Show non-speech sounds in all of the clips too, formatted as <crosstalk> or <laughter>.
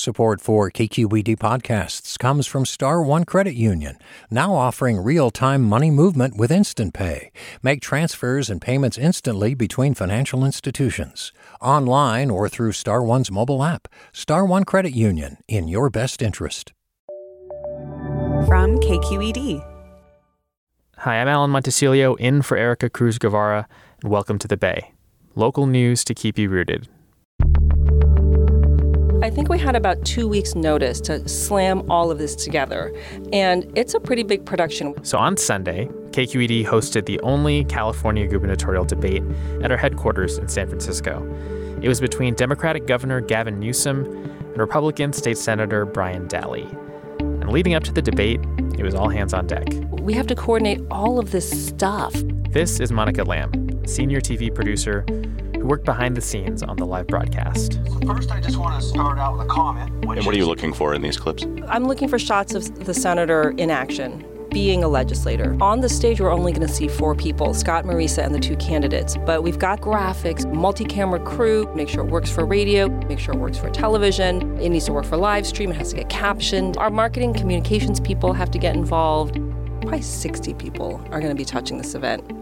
Support for KQED podcasts comes from Star One Credit Union, now offering real-time money movement with Instant Pay. Make transfers and payments instantly between financial institutions, online or through Star One's mobile app. Star One Credit Union, in your best interest. From KQED. Hi, I'm Alan Montecillo in for Erica Cruz Guevara, and welcome to the Bay. Local news to keep you rooted. I think we had about two weeks' notice to slam all of this together, and it's a pretty big production. So on Sunday, KQED hosted the only California gubernatorial debate at our headquarters in San Francisco. It was between Democratic Governor Gavin Newsom and Republican State Senator Brian Dahle. And leading up to the debate, it was all hands on deck. We have to coordinate all of this stuff. This is Monica Lamb, senior TV producer who worked behind the scenes on the live broadcast. So first, I just want to start out with a comment. And what are you looking for in these clips? I'm looking for shots of the senator in action. Being a legislator. On the stage, we're only going to see four people Scott Marisa and the two candidates. But we've got graphics, multi camera crew, make sure it works for radio, make sure it works for television. It needs to work for live stream, it has to get captioned. Our marketing communications people have to get involved. Probably 60 people are going to be touching this event.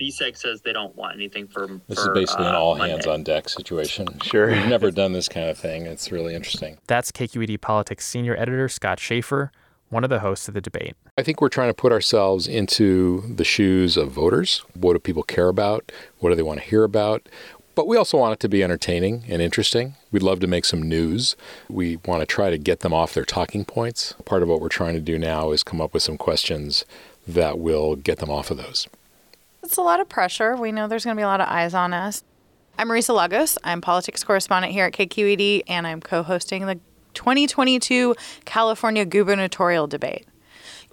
BSEG says they don't want anything for. This for, is basically uh, an all Monday. hands on deck situation. <laughs> Sure. We've never done this kind of thing. It's really interesting. That's KQED Politics senior editor Scott Shafer, one of the hosts of the debate. I think we're trying to put ourselves into the shoes of voters. What do people care about? What do they want to hear about? But we also want it to be entertaining and interesting. We'd love to make some news. We want to try to get them off their talking points. Part of what we're trying to do now is come up with some questions that will get them off of those. It's a lot of pressure. We know there's going to be a lot of eyes on us. I'm Marisa Lagos. I'm politics correspondent here at KQED, and I'm co hosting the 2022 California gubernatorial debate.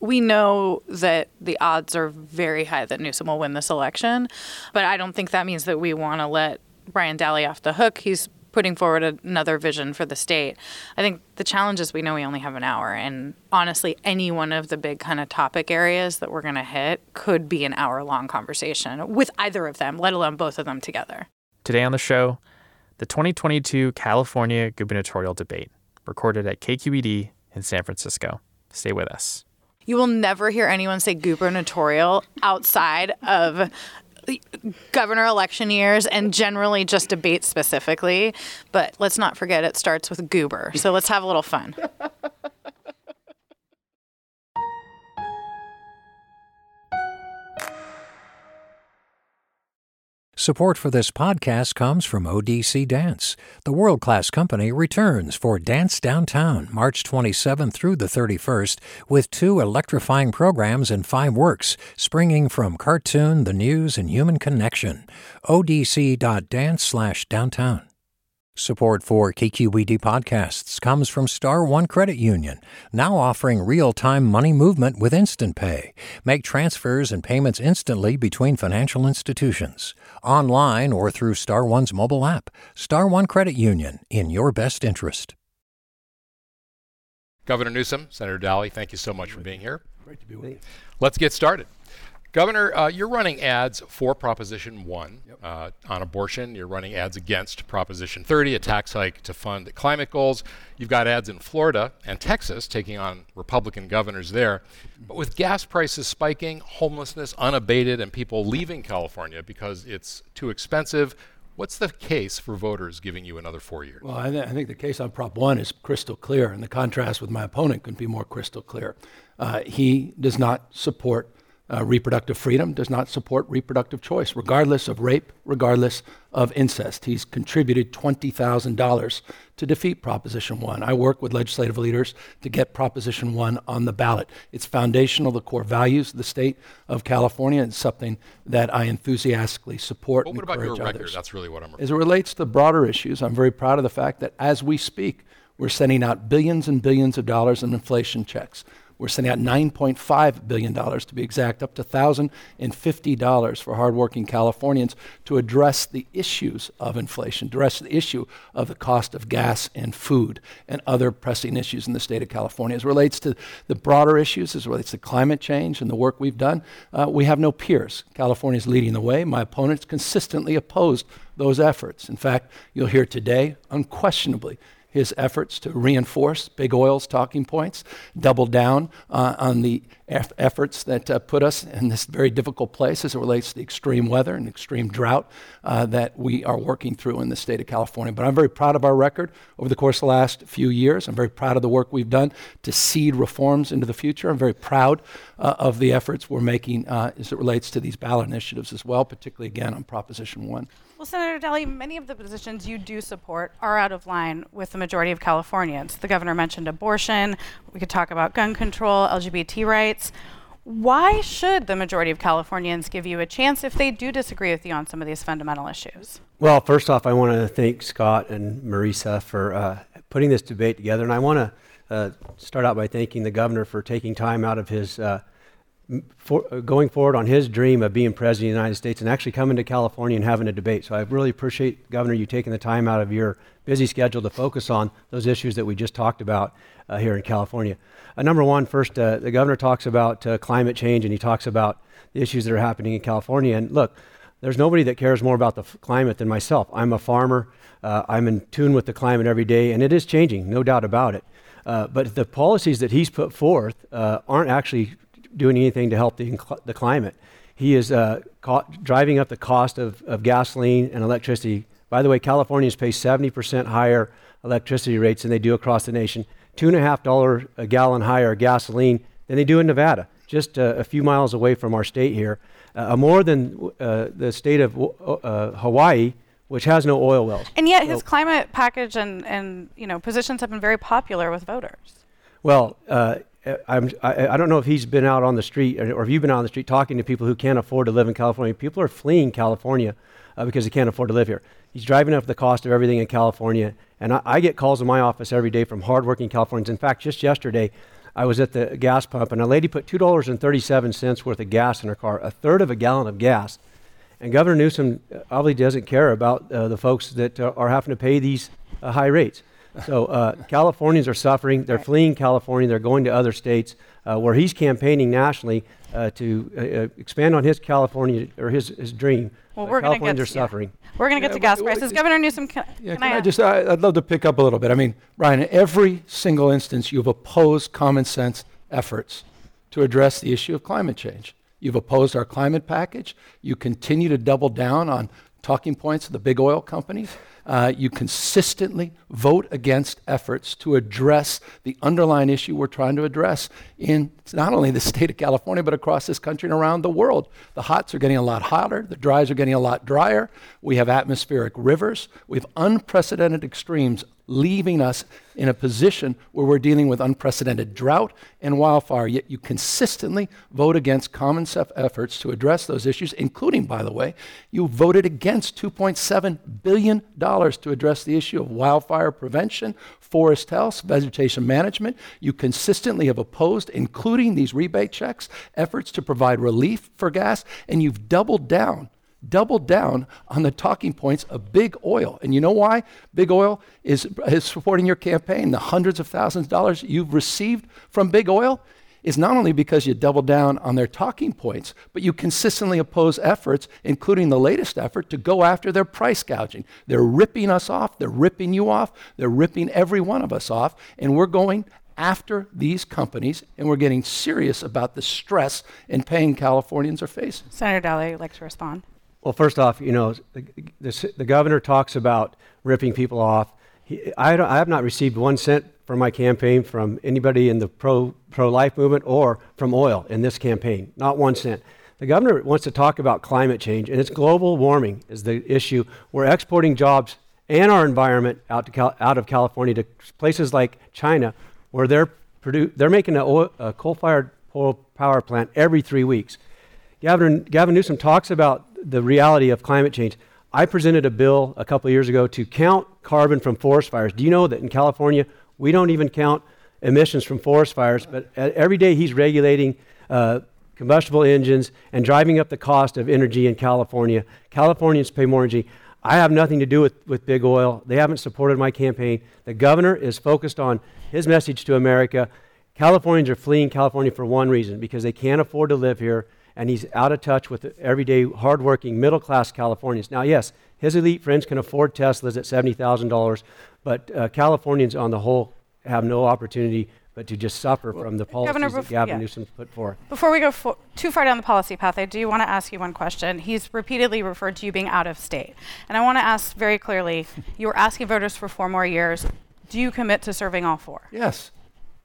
We know that the odds are very high that Newsom will win this election, but I don't think that means that we want to let Brian Dahle off the hook. He's putting forward another vision for the state. I think the challenge is we know we only have an hour, and honestly, any one of the big kind of topic areas that we're going to hit could be an hour long conversation with either of them, let alone both of them together. Today on the show, the 2022 California gubernatorial debate, recorded at KQED in San Francisco. Stay with us. You will never hear anyone say gubernatorial outside of governor election years and generally just debate specifically. But let's not forget it starts with goober. So let's have a little fun. <laughs> Support for this podcast comes from ODC Dance. The world class company returns for Dance Downtown March 27th through the 31st with two electrifying programs and five works, springing from cartoon, the news, and human connection. odc.dance slash downtown. Support for KQED podcasts comes from Star One Credit Union, now offering real-time money movement with Instant Pay. Make transfers and payments instantly between financial institutions, online or through Star One's mobile app. Star One Credit Union, in your best interest. Governor Newsom, Senator Dahle, thank you so much for being here. Great to be with you. Let's get started. Governor, uh, you're running ads for Proposition 1 uh, on abortion. You're running ads against Proposition 30, a tax hike to fund climate goals. You've got ads in Florida and Texas taking on Republican governors there. But with gas prices spiking, homelessness unabated, and people leaving California because it's too expensive, what's the case for voters giving you another four years? Well, I, th- I think the case on Prop 1 is crystal clear, and the contrast with my opponent couldn't be more crystal clear. Uh, he does not support uh, reproductive freedom, does not support reproductive choice, regardless of rape, regardless of incest. He's contributed $20,000 to defeat Proposition 1. I work with legislative leaders to get Proposition 1 on the ballot. It's foundational the core values of the state of California and something that I enthusiastically support But and what about your record? others. That's really what I'm As it relates to broader issues, I'm very proud of the fact that as we speak, we're sending out billions and billions of dollars in inflation checks. We're sending out $9.5 billion to be exact, up to $1,050 for hardworking Californians to address the issues of inflation, address the issue of the cost of gas and food and other pressing issues in the state of California. As relates to the broader issues, as relates to climate change and the work we've done, uh, we have no peers. California is leading the way. My opponents consistently opposed those efforts. In fact, you'll hear today, unquestionably, his efforts to reinforce big oil's talking points, double down uh, on the eff- efforts that uh, put us in this very difficult place as it relates to the extreme weather and extreme drought uh, that we are working through in the state of California. But I'm very proud of our record over the course of the last few years. I'm very proud of the work we've done to seed reforms into the future. I'm very proud uh, of the efforts we're making uh, as it relates to these ballot initiatives as well, particularly again on Proposition 1. Well, Senator Dahle, many of the positions you do support are out of line with the majority of Californians. The governor mentioned abortion. We could talk about gun control, LGBT rights. Why should the majority of Californians give you a chance if they do disagree with you on some of these fundamental issues? Well, first off, I want to thank Scott and Marisa for uh, putting this debate together. And I want to uh, start out by thanking the governor for taking time out of his uh, for, uh, going forward on his dream of being president of the United States and actually coming to California and having a debate. So I really appreciate, Governor, you taking the time out of your busy schedule to focus on those issues that we just talked about uh, here in California. Uh, number one, first, uh, the governor talks about uh, climate change and he talks about the issues that are happening in California. And look, there's nobody that cares more about the f- climate than myself. I'm a farmer. Uh, I'm in tune with the climate every day, and it is changing, no doubt about it. but the policies that he's put forth aren't actually doing anything to help the, the climate. He is uh, ca- driving up the cost of, of gasoline and electricity. By the way, Californians pay 70% higher electricity rates than they do across the nation, two and a half dollar a gallon higher gasoline than they do in Nevada, just uh, a few miles away from our state here, uh, more than uh, the state of uh, Hawaii, which has no oil wells. And yet, his so, climate package and, and you know positions have been very popular with voters. Well, uh, I'm, I, I, don't know if he's been out on the street or, if you've been out on the street talking to people who can't afford to live in California. People are fleeing California uh, because they can't afford to live here. He's driving up the cost of everything in California. And I, I, get calls in my office every day from hardworking Californians. In fact, just yesterday, I was at the gas pump and a lady put $2.37 worth of gas in her car, a third of a gallon of gas. And Governor Newsom uh, obviously doesn't care about uh, the folks that uh, are having to pay these uh, high rates. So uh, Californians are suffering. They're fleeing California. They're going to other states uh, where he's campaigning nationally uh, to uh, uh, expand on his California or his, his dream. Well, we're Californians get, are suffering. Yeah. We're going to get to gas prices. Governor Newsom, can, yeah, can, can I, I, just, I, would love to pick up a little bit. I mean, Brian, in every single instance, you've opposed common sense efforts to address the issue of climate change. You've opposed our climate package. You continue to double down on talking points of the big oil companies uh, you consistently vote against efforts to address the underlying issue we're trying to address in not only the <laughs> state of California, but across this country and around the world. The hots are getting a lot hotter, the dries are getting a lot drier. We have atmospheric rivers, we have unprecedented extremes leaving us in a position where we're dealing with unprecedented drought and wildfire, yet you consistently vote against common sense efforts to address those issues, including, by the way, you voted against $2.7 billion to address the issue of wildfire prevention, forest health, vegetation management. You consistently have opposed, including these rebate checks, efforts to provide relief for gas, and you've doubled down doubled down on the talking points of big oil. And you know why big oil is, is supporting your campaign? The hundreds of thousands of dollars you've received from big oil is not only because you double down on their talking points, but you consistently oppose efforts, including the latest effort, to go after their price gouging. They're ripping us off, they're ripping you off, they're ripping every one of us off, and we're going after these companies, and we're getting serious about the stress and pain Californians are facing. Senator Dahle would like to respond. Well, first off, you know, the, the, the governor talks about ripping people off. He, I, I, have not received one cent for my campaign from anybody in the pro pro life movement or from oil in this campaign. Not one cent. The governor wants to talk about climate change, and it's global warming is the issue. We're exporting jobs and our environment out, to Cal- out of California to places like China, where they're, produ- they're making a, oil, a coal-fired power plant every three weeks. Gavin, Gavin Newsom talks about the reality of climate change. I presented a bill a couple years ago to count carbon from forest fires. Do you know that in California, we don't even count emissions from forest fires, but every day he's regulating uh, combustible engines and driving up the cost of energy in California. Californians pay more energy. I have nothing to do with, with big oil. They haven't supported my campaign. The governor is focused on his message to America. Californians are fleeing California for one reason because they can't afford to live here, and he's out of touch with everyday, hardworking, middle class Californians. Now, yes, his elite friends can afford Teslas at $70,000, but uh, Californians on the whole have no opportunity but to just suffer from the policies Governor, that Gavin yeah. Newsom put forth. Before we go fo- too far down the policy path, I do want to ask you one question. He's repeatedly referred to you being out of state. And I want to ask very clearly you were asking voters for four more years. Do you commit to serving all four? Yes.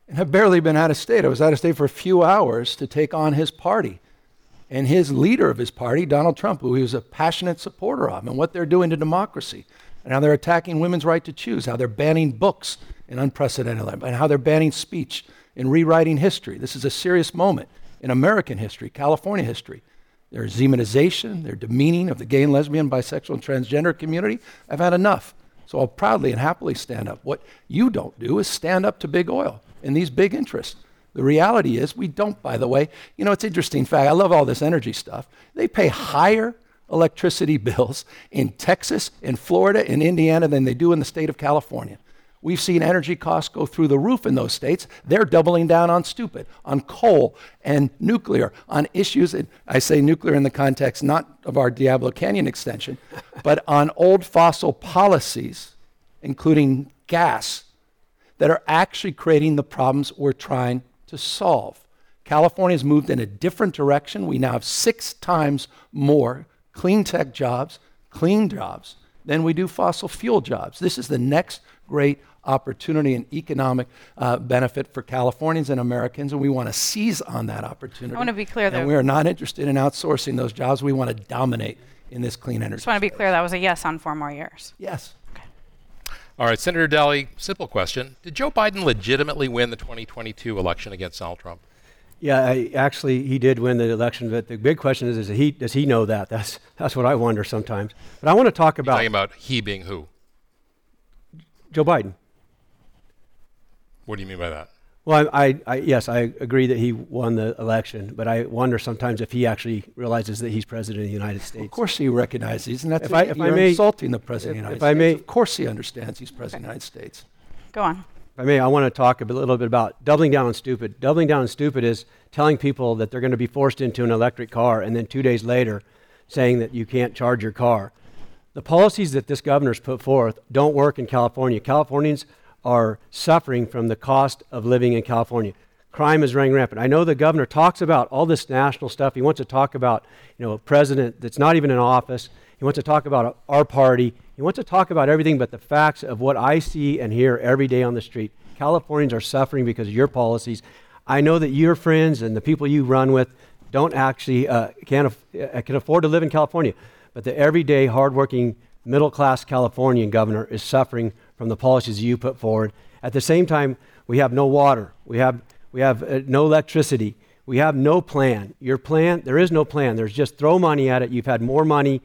And I've barely been out of state. I was out of state for a few hours to take on his party. And his leader of his party, Donald Trump, who he was a passionate supporter of, and what they're doing to democracy, and how they're attacking women's right to choose, how they're banning books in unprecedented and how they're banning speech and rewriting history. This is a serious moment in American history, California history. Their demonization, their demeaning of the gay and lesbian, bisexual, and transgender community. I've had enough. So I'll proudly and happily stand up. What you don't do is stand up to big oil and these big interests. The reality is, we don't, by the way. You know, it's interesting fact. I love all this energy stuff. They pay higher electricity <laughs> bills in Texas, in Florida, in Indiana than they do in the state of California. We've seen energy costs go through the roof in those states. They're doubling down on stupid, on coal and nuclear, on issues, I say nuclear in the context not of our Diablo Canyon extension, <laughs> but on old fossil policies, including gas, that are actually creating the problems we're trying to solve. California has moved in a different direction. We now have six times more clean tech jobs, clean jobs, than we do fossil fuel jobs. This is the next great opportunity and economic uh, benefit for Californians and Americans, and we want to seize on that opportunity. I want to be clear, And we are not interested in outsourcing those jobs. We want to dominate in this clean energy. Just want to be clear that was a yes on four more years. Yes. All right, Senator Dahle, simple question. Did Joe Biden legitimately win the 2022 election against Donald Trump? Yeah, I, actually, he did win the election. But the big question is, is he, does he know that? That's, that's what I wonder sometimes. But I want to talk about. You're talking about he being who? Joe Biden. What do you mean by that? Well, I, I, I, yes, I agree that he won the election, but I wonder sometimes if he actually realizes that he's president of the United States. Of course, he recognizes, and that's if I, if I may, insulting the president if, of the United if States. I may, of course, he understands he's president okay. of the United States. Go on. If I may, I want to talk a little bit about doubling down on stupid. Doubling down on stupid is telling people that they're going to be forced into an electric car, and then two days later, saying that you can't charge your car. The policies that this governor's put forth don't work in California. Californians are suffering from the cost of living in California. Crime is running rampant. I know the governor talks about all this national stuff. He wants to talk about, you know, a president that's not even in office. He wants to talk about our party. He wants to talk about everything but the facts of what I see and hear every day on the street. Californians are suffering because of your policies. I know that your friends and the people you run with don't actually uh, can, af- uh, can afford to live in California, but the everyday, hardworking, middle class Californian governor is suffering from the policies you put forward. At the same time, we have no water, we have, we have uh, no electricity, we have no plan. Your plan, there is no plan. There's just throw money at it. You've had more money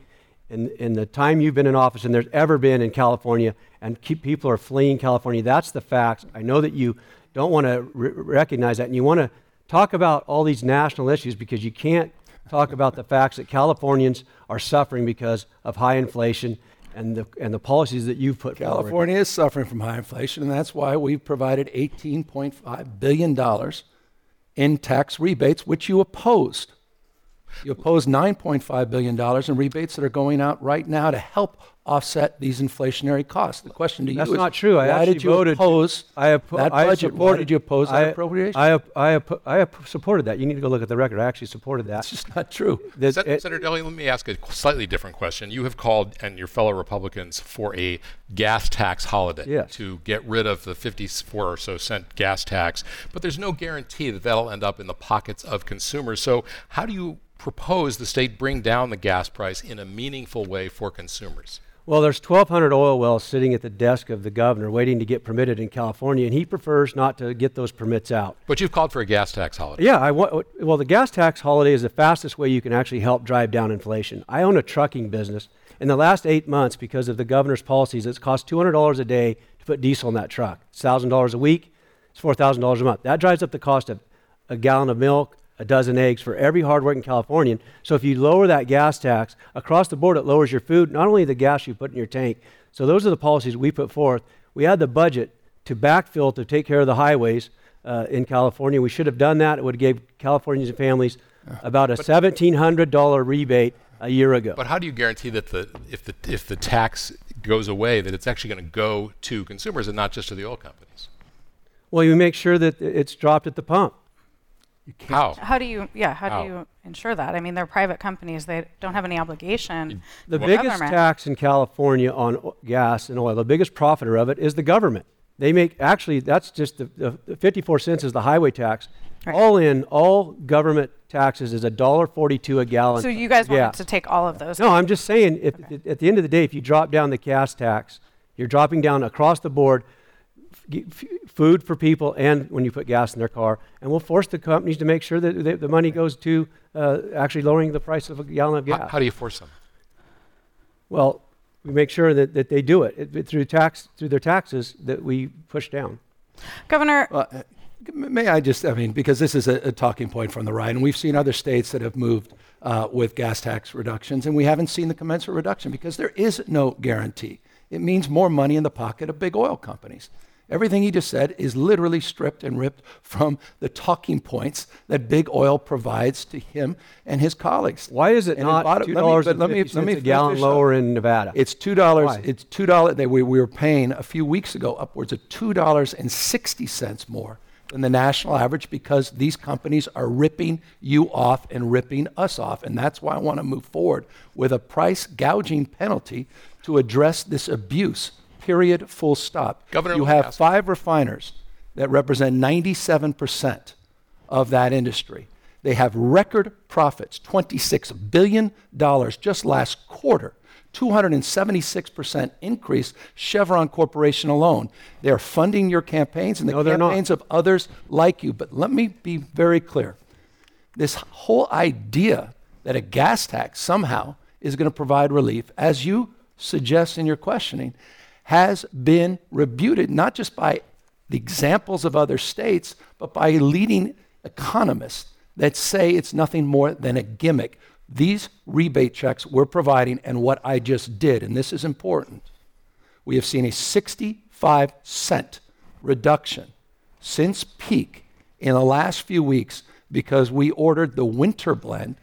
in, in the time you've been in office than there's ever been in California, and keep, people are fleeing California. That's the facts. I know that you don't want to re- recognize that, and you want to talk about all these national issues because you can't talk about the facts that Californians are suffering because of high inflation and the, and the policies that you've put California forward. is suffering from high inflation, and that's why we've provided $18.5 billion in tax rebates, which you opposed. You opposed $9.5 billion in rebates that are going out right now to help offset these inflationary costs. The question to That's you is, not true. I why did you voted oppose I oppo- that I budget? Supported, why did you oppose I, that appropriation? I, I, I, I supported that. You need to go look at the record. I actually supported that. It's just not true. Sen- Senator Dahle, let me ask a slightly different question. You have called, and your fellow Republicans, for a gas tax holiday yes. to get rid of the 54 or so cent gas tax, but there's no guarantee that that'll end up in the pockets of consumers. So how do you propose the state bring down the gas price in a meaningful way for consumers? Well, there's 1,200 oil wells sitting at the desk of the governor waiting to get permitted in California, and he prefers not to get those permits out. But you've called for a gas tax holiday. Yeah, I wa- well, the gas tax holiday is the fastest way you can actually help drive down inflation. I own a trucking business. In the last eight months, because of the governor's policies, it's cost $200 a day to put diesel in that truck. It's $1,000 a week, It's $4,000 a month. That drives up the cost of a gallon of milk, a dozen eggs for every hardworking Californian. So if you lower that gas tax across the board, it lowers your food, not only the gas you put in your tank. So those are the policies we put forth. We had the budget to backfill to take care of the highways uh, in California. We should have done that. It would have gave Californians and families about a $1,700 rebate a year ago. But how do you guarantee that the if the if the tax goes away, that it's actually going to go to consumers and not just to the oil companies? Well, you make sure that it's dropped at the pump. How? How do you, yeah, how, How? do you ensure that? I mean, they're private companies. They don't have any obligation. The to biggest government. tax in California on o- gas and oil, the biggest profiter of it is the government. They make actually that's just the, the, the 54 cents is the highway tax. All in, all government taxes is a dollar 42 a gallon. So you guys Yeah. wanted to take all of those. No, I'm just saying, if, if- at the end of the day, if you drop down the gas tax, you're dropping down across the board f- g- f- food for people and when you put gas in their car. And we'll force the companies to make sure that they, the money goes to uh, actually lowering the price of a gallon of gas. How, how do you force them? Well, we make sure that, that they do it, it, it through tax through their taxes that we push down. Governor, Well, uh, may I just, I mean, because this is a, a talking point from the right, and we've seen other states that have moved uh, with gas tax reductions, and we haven't seen the commensurate reduction because there is no guarantee. It means more money in the pocket of big oil companies. Everything he just said is literally stripped and ripped from the talking points that big oil provides to him and his colleagues. Why is it And not bottom- two let me- let me- let me a gallon up. lower in Nevada? It's two dollars. It's two dollars. We, we were paying a few weeks ago upwards of two dollars and sixty cents more than the national average because these companies are ripping you off and ripping us off, and that's why I want to move forward with a price gouging penalty to address this abuse. Period. Full stop. Governor, you have five refiners that represent ninety-seven percent of that industry. They have record profits, $26 billion just last quarter, 276% increase, Chevron Corporation alone. They're funding your campaigns and the No, campaigns of others like you. But let me be very clear. This whole idea that a gas tax somehow is going to provide relief, as you suggest in your questioning, has been rebuted not just by the examples of other states, but by leading economists that say it's nothing more than a gimmick. These rebate checks we're providing and what I just did, and this is important, we have seen a 65 cent reduction since peak in the last few weeks because we ordered the winter blend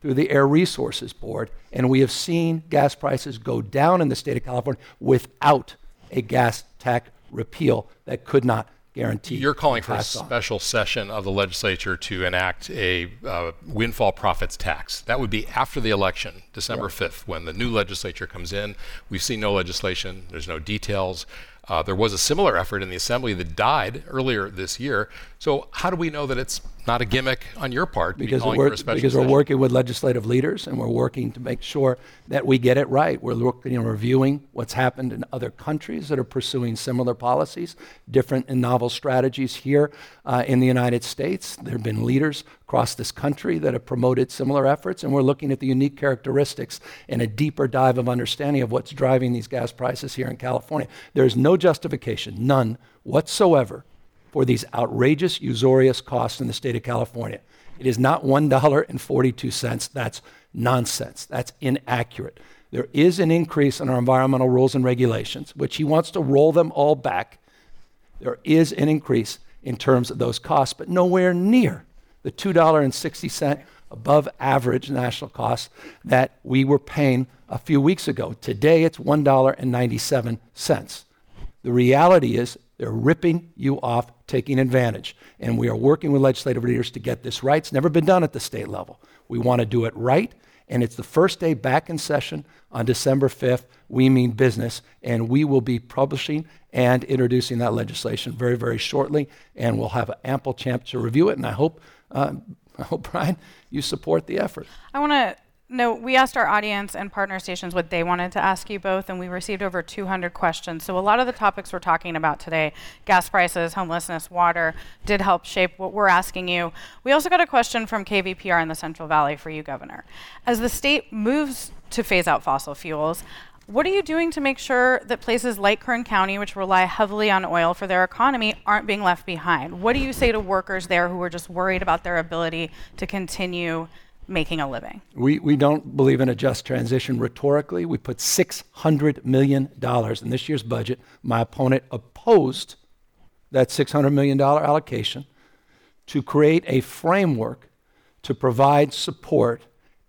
through the Air Resources Board, and we have seen gas prices go down in the state of California without a gas tax repeal that could not guarantee. You're calling for a on. special session of the legislature to enact a uh, windfall profits tax. That would be after the election, December 5th, when the new legislature comes in. We've seen no legislation, there's no details. Uh, there was a similar effort in the assembly that died earlier this year. So, how do we know that it's not a gimmick on your part to be because, we're, because we're working with legislative leaders and we're working to make sure that we get it right. We're looking and reviewing what's happened in other countries that are pursuing similar policies, different and novel strategies here uh, in the United States. There have been leaders across this country that have promoted similar efforts, and we're looking at the unique characteristics and a deeper dive of understanding of what's driving these gas prices here in California. There is no justification, none whatsoever, for these outrageous, usurious costs in the state of California. It is not $1.42. That's nonsense. That's inaccurate. There is an increase in our environmental rules and regulations, which he wants to roll them all back. There is an increase in terms of those costs, but nowhere near the $2.60 above average national cost that we were paying a few weeks ago. Today it's $1.97. The reality is they're ripping you off, taking advantage. And we are working with legislative leaders to get this right. It's never been done at the state level. We want to do it right. And it's the first day back in session on December 5th. We mean business. And we will be publishing and introducing that legislation very, very shortly. And we'll have an ample chance to review it. And I hope, uh, <laughs> I hope, Brian, you support the effort. I want to know we asked our audience and partner stations what they wanted to ask you both, and we received over 200 questions. So, a lot of the topics we're talking about today gas prices, homelessness, water did help shape what we're asking you. We also got a question from KVPR in the Central Valley for you, Governor. As the state moves to phase out fossil fuels, What are you doing to make sure that places like Kern County, which rely heavily on oil for their economy, aren't being left behind? What do you say to workers there who are just worried about their ability to continue making a living? We, we don't believe in a just transition rhetorically. We put $600 million in this year's budget. My opponent opposed that $600 million allocation to create a framework to provide support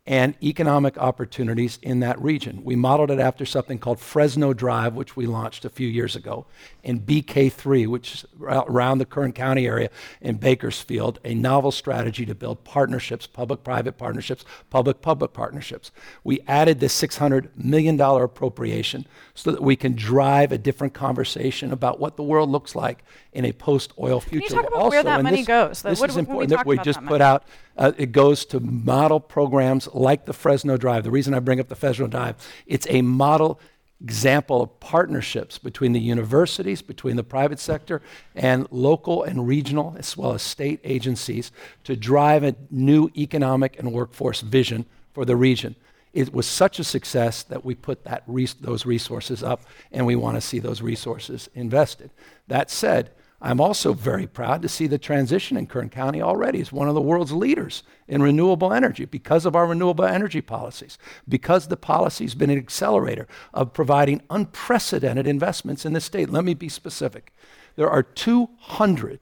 and economic opportunities in that region. We modeled it after something called Fresno Drive, which we launched a few years ago, and BK3, which is around the Kern County area in Bakersfield, a novel strategy to build partnerships, public private partnerships, public public partnerships. We added this $600 million appropriation so that we can drive a different conversation about what the world looks like in a post oil future. Can you talk about also, where that money this, goes? This what, is important that we just put out uh, it goes to model programs like the Fresno Drive. The reason I bring up the Fresno Drive, it's a model example of partnerships between the universities, between the private sector, and local and regional, as well as state agencies, to drive a new economic and workforce vision for the region. It was such a success that we put that res- those resources up, and we want to see those resources invested. That said, I'm also very proud to see the transition in Kern County already as one of the world's leaders in renewable energy because of our renewable energy policies, because the policy's been an accelerator of providing unprecedented investments in the state. Let me be specific. There are 200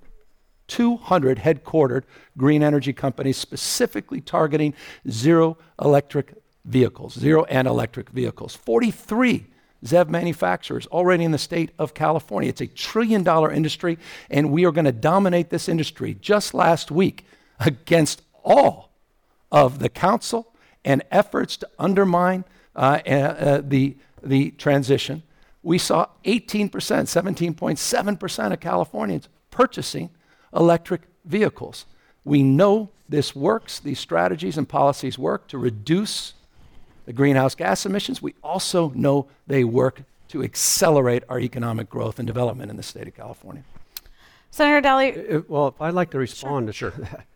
200 headquartered green energy companies specifically targeting zero electric vehicles, zero and electric vehicles. 43 ZEV manufacturers already in the state of California. It's a trillion dollar industry, and we are going to dominate this industry. Just last week, against all of the council and efforts to undermine uh, uh, the, the transition, we saw 18%, 17.7% of Californians purchasing electric vehicles. We know this works, these strategies and policies work to reduce the greenhouse gas emissions. We also know they work to accelerate our economic growth and development in the state of California. Senator Dahle. Uh, uh, well, I'd like to respond sure. to that. <laughs>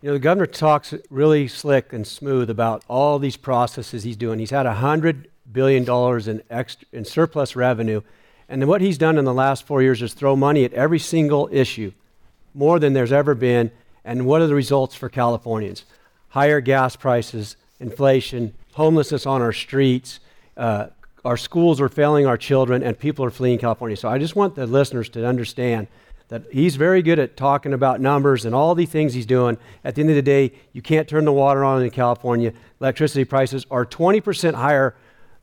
You know, the governor talks really slick and smooth about all these processes he's doing. He's had $100 billion in, extra, in surplus revenue. And what he's done in the last four years is throw money at every single issue, more than there's ever been. And what are the results for Californians? Higher gas prices, inflation, homelessness on our streets. Uh, our schools are failing our children, and people are fleeing California. So I just want the listeners to understand that he's very good at talking about numbers and all the things he's doing. At the end of the day, you can't turn the water on in California. Electricity prices are 20% higher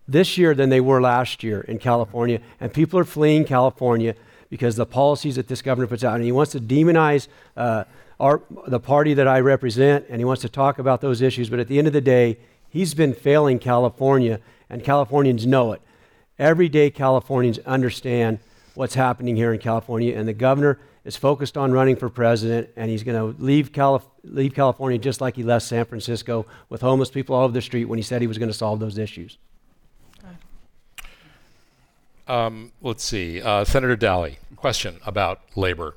this year than they were last year in California, and people are fleeing California because the policies that this governor puts out. And he wants to demonize uh, our, the party that I represent, and he wants to talk about those issues. But at the end of the day, He's been failing California, and Californians know it. Every day, Californians understand what's happening here in California, and the governor is focused on running for president, and he's going to leave, Calif- leave California just like he left San Francisco with homeless people all over the street when he said he was going to solve those issues. Um, let's see. Uh, Senator Dahle, question about labor.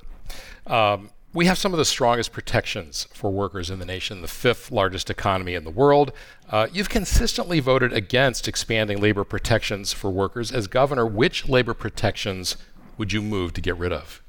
Um, we have some of the strongest protections for workers in the nation, the fifth largest economy in the world. Uh, you've consistently voted against expanding labor protections for workers. As governor, which labor protections would you move to get rid of?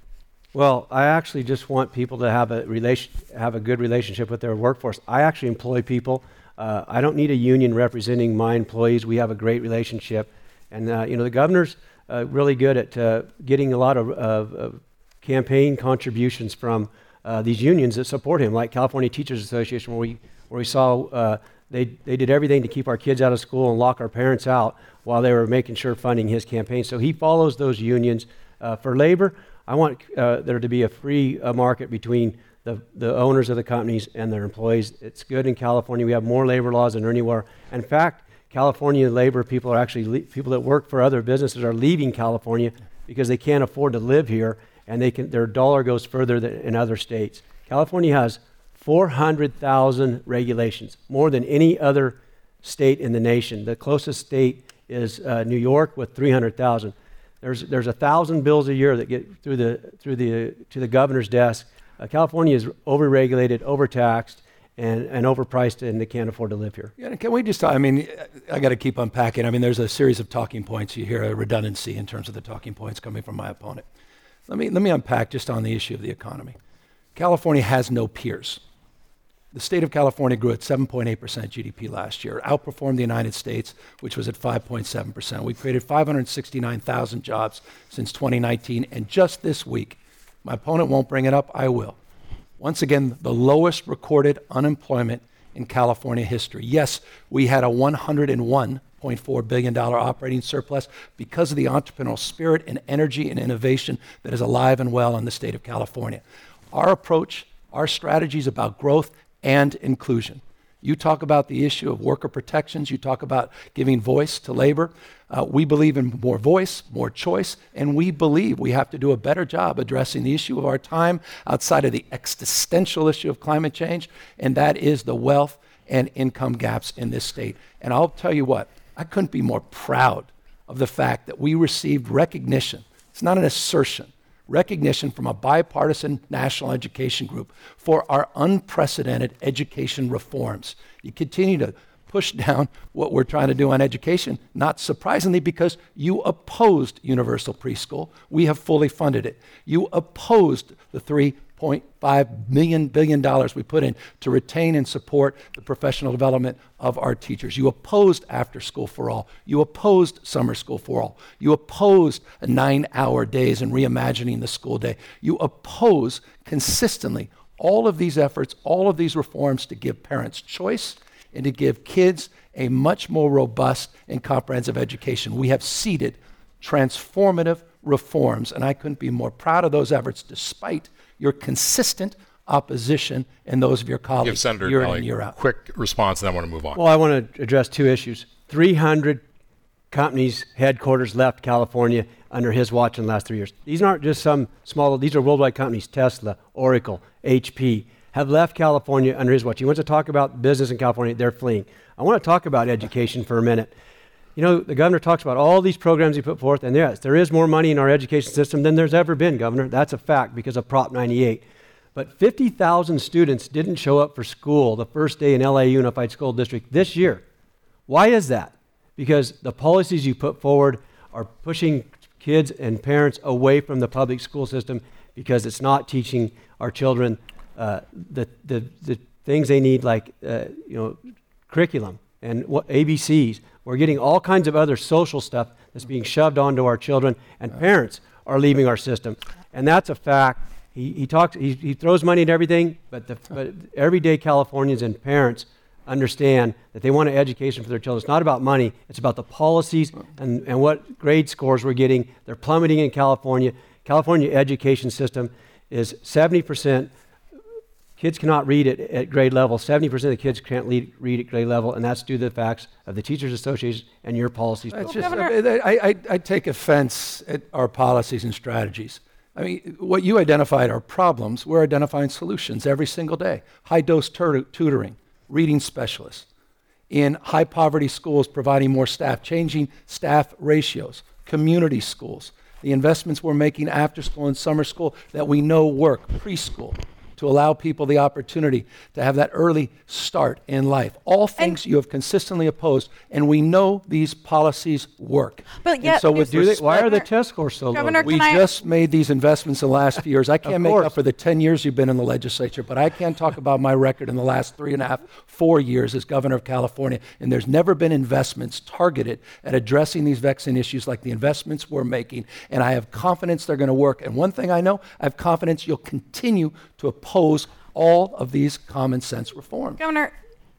Well, I actually just want people to have a relation, have a good relationship with their workforce. I actually employ people. Uh, I don't need a union representing my employees. We have a great relationship, and uh, you know the governor's uh, really good at uh, getting a lot of, of campaign contributions from uh, these unions that support him, like California Teachers Association, where we, where we saw uh, they, they did everything to keep our kids out of school and lock our parents out while they were making sure funding his campaign. So he follows those unions. Uh, for labor, I want uh, there to be a free uh, market between the, the owners of the companies and their employees. It's good in California. We have more labor laws than anywhere. In fact, California labor people are actually le- people that work for other businesses are leaving California because they can't afford to live here and they can, their dollar goes further than in other states. California has 400,000 regulations, more than any other state in the nation. The closest state is uh, New York with 300,000. There's there's a thousand bills a year that get through the through the to the governor's desk. Uh, California is overregulated, overtaxed, and, and overpriced and they can't afford to live here. Yeah, can we just talk? I mean, I got to keep unpacking. I mean, there's a series of talking points. You hear a redundancy in terms of the talking points coming from my opponent. Let me, let me unpack just on the issue of the economy. California has no peers. The state of California grew at 7.8% GDP last year, outperformed the United States, which was at 5.7%. We created 569,000 jobs since 2019, and just this week, my opponent won't bring it up, I will. Once again, the lowest recorded unemployment in California history. Yes, we had a $101.4 billion operating surplus because of the entrepreneurial spirit and energy and innovation that is alive and well in the state of California. Our approach, our strategy is about growth and inclusion. You talk about the issue of worker protections, you talk about giving voice to labor. Uh, we believe in more voice, more choice, and we believe we have to do a better job addressing the issue of our time outside of the existential issue of climate change, and that is the wealth and income gaps in this state. And I'll tell you what, I couldn't be more proud of the fact that we received recognition. It's not an assertion recognition from a bipartisan national education group for our unprecedented education reforms. You continue to push down what we're trying to do on education, not surprisingly, because you opposed universal preschool. We have fully funded it. You opposed the three $1.5 million billion dollars we put in to retain and support the professional development of our teachers. You opposed after school for all. You opposed summer school for all. You opposed nine hour days and reimagining the school day. You oppose consistently all of these efforts, all of these reforms to give parents choice and to give kids a much more robust and comprehensive education. We have seeded transformative reforms, and I couldn't be more proud of those efforts despite your consistent opposition and those of your colleagues Give Senator year Kelly in year out. Quick response, and I want to move on. Well, I want to address two issues. 300 companies' headquarters left California under his watch in the last three years. These aren't just some small, these are worldwide companies. Tesla, Oracle, HP have left California under his watch. He wants to talk about business in California, they're fleeing. I want to talk about education for a minute. You know, the governor talks about all these programs he put forth, and yes, there is more money in our education system than there's ever been, Governor. That's a fact because of Prop 98. But 50,000 students didn't show up for school the first day in LA Unified School District this year. Why is that? Because the policies you put forward are pushing kids and parents away from the public school system because it's not teaching our children uh, the, the, the things they need, like uh, you know, curriculum and what ABCs. We're getting all kinds of other social stuff that's being shoved onto our children, and parents are leaving our system. And that's a fact. He, he talks, he, he throws money at everything, but, the, but everyday Californians and parents understand that they want an education for their children. It's not about money, it's about the policies and, and what grade scores we're getting. They're plummeting in California. California education system is 70% Kids cannot read at, at grade level. 70% of the kids can't lead, read at grade level, and that's due to the facts of the Teachers Association and your policies. Well, just, I, I, I, take offense at our policies and strategies. I mean, what you identified are problems. We're identifying solutions every single day. High dose tur- tutoring, reading specialists. In high poverty schools, providing more staff, changing staff ratios, community schools, the investments we're making after school and summer school that we know work, preschool, to allow people the opportunity to have that early start in life. All things and you have consistently opposed, and we know these policies work. But yet, so with respect, why are the test scores so Governor, low? We I just made these investments in the last few years. I <laughs> can't make up for the 10 years you've been in the legislature, but I can talk about my record in the last three and a half, four years as governor of California. And there's never been investments targeted at addressing these vexing issues like the investments we're making. And I have confidence they're going to work. And one thing I know, I have confidence you'll continue to oppose all of these common sense reforms. Governor,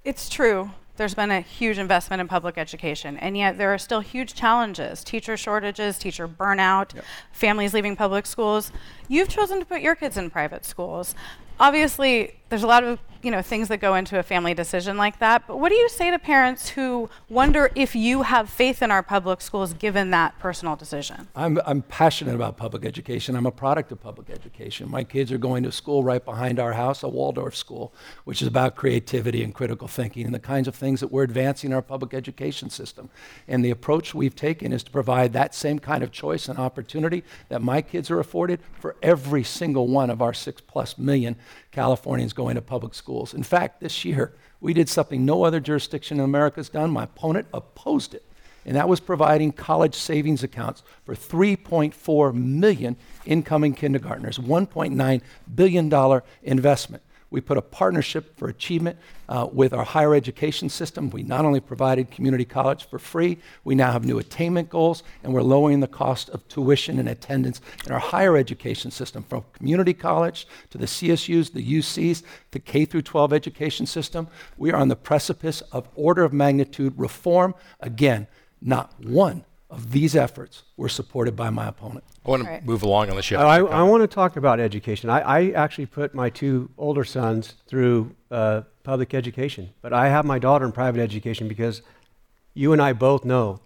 it's true. There's been a huge investment in public education, and yet there are still huge challenges teacher shortages, teacher burnout, yep. families leaving public schools. You've chosen to put your kids in private schools. Obviously, there's a lot of you know things that go into a family decision like that. But what do you say to parents who wonder if you have faith in our public schools given that personal decision? I'm, I'm passionate about public education. I'm a product of public education. My kids are going to school right behind our house, a Waldorf school, which is about creativity and critical thinking and the kinds of things that we're advancing in our public education system. And the approach we've taken is to provide that same kind of choice and opportunity that my kids are afforded for every single one of our six plus million Californians going to public schools. In fact, this year, we did something no other jurisdiction in America has done. My opponent opposed it and that was providing college savings accounts for 3.4 million incoming kindergartners, $1.9 billion investment. We put a partnership for achievement uh, with our higher education system. We not only provided community college for free, we now have new attainment goals, and we're lowering the cost of tuition and attendance in our higher education system from community college to the CSUs, the UCs, to K through 12 education system. We are on the precipice of order of magnitude reform. Again, not one of these efforts were supported by my opponent. I want to right. move along unless you have. I, I want to talk about education. I, I, actually put my two older sons through uh, public education, but I have my daughter in private education because you and I both know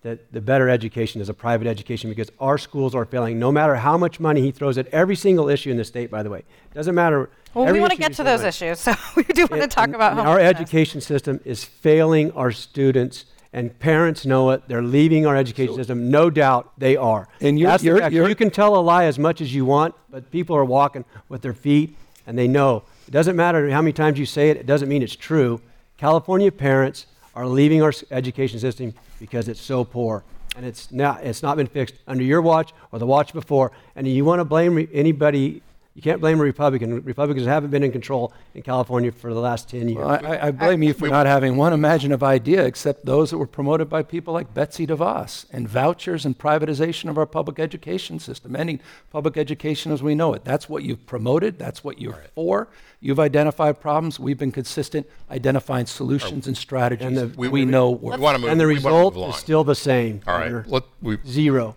that the better education is a private education because our schools are failing. No matter how much money he throws at every single issue in the state, by the way, doesn't matter. Well, we want to get to those money. issues, <laughs> so we do want to talk about our education system is failing our students and parents know it. They're leaving our education so, system. No doubt they are. And you're, you're, you're, you can tell a lie as much as you want, but people are walking with their feet and they know. It doesn't matter how many times you say it, it doesn't mean it's true. California parents are leaving our education system because it's so poor. And it's not, it's not been fixed under your watch or the watch before. And you want to blame anybody you can't blame a Republican. Republicans haven't been in control in California for the last 10 years. Well, I, I, blame you for not having one imaginative idea except those that were promoted by people like Betsy DeVos and vouchers and privatization of our public education system, ending public education as we know it. That's what you've promoted. That's what you're right. for. You've identified problems. We've been consistent identifying solutions and strategies and the, we, we, we, know work. We move, and the result is still the same. All right. Let, Zero.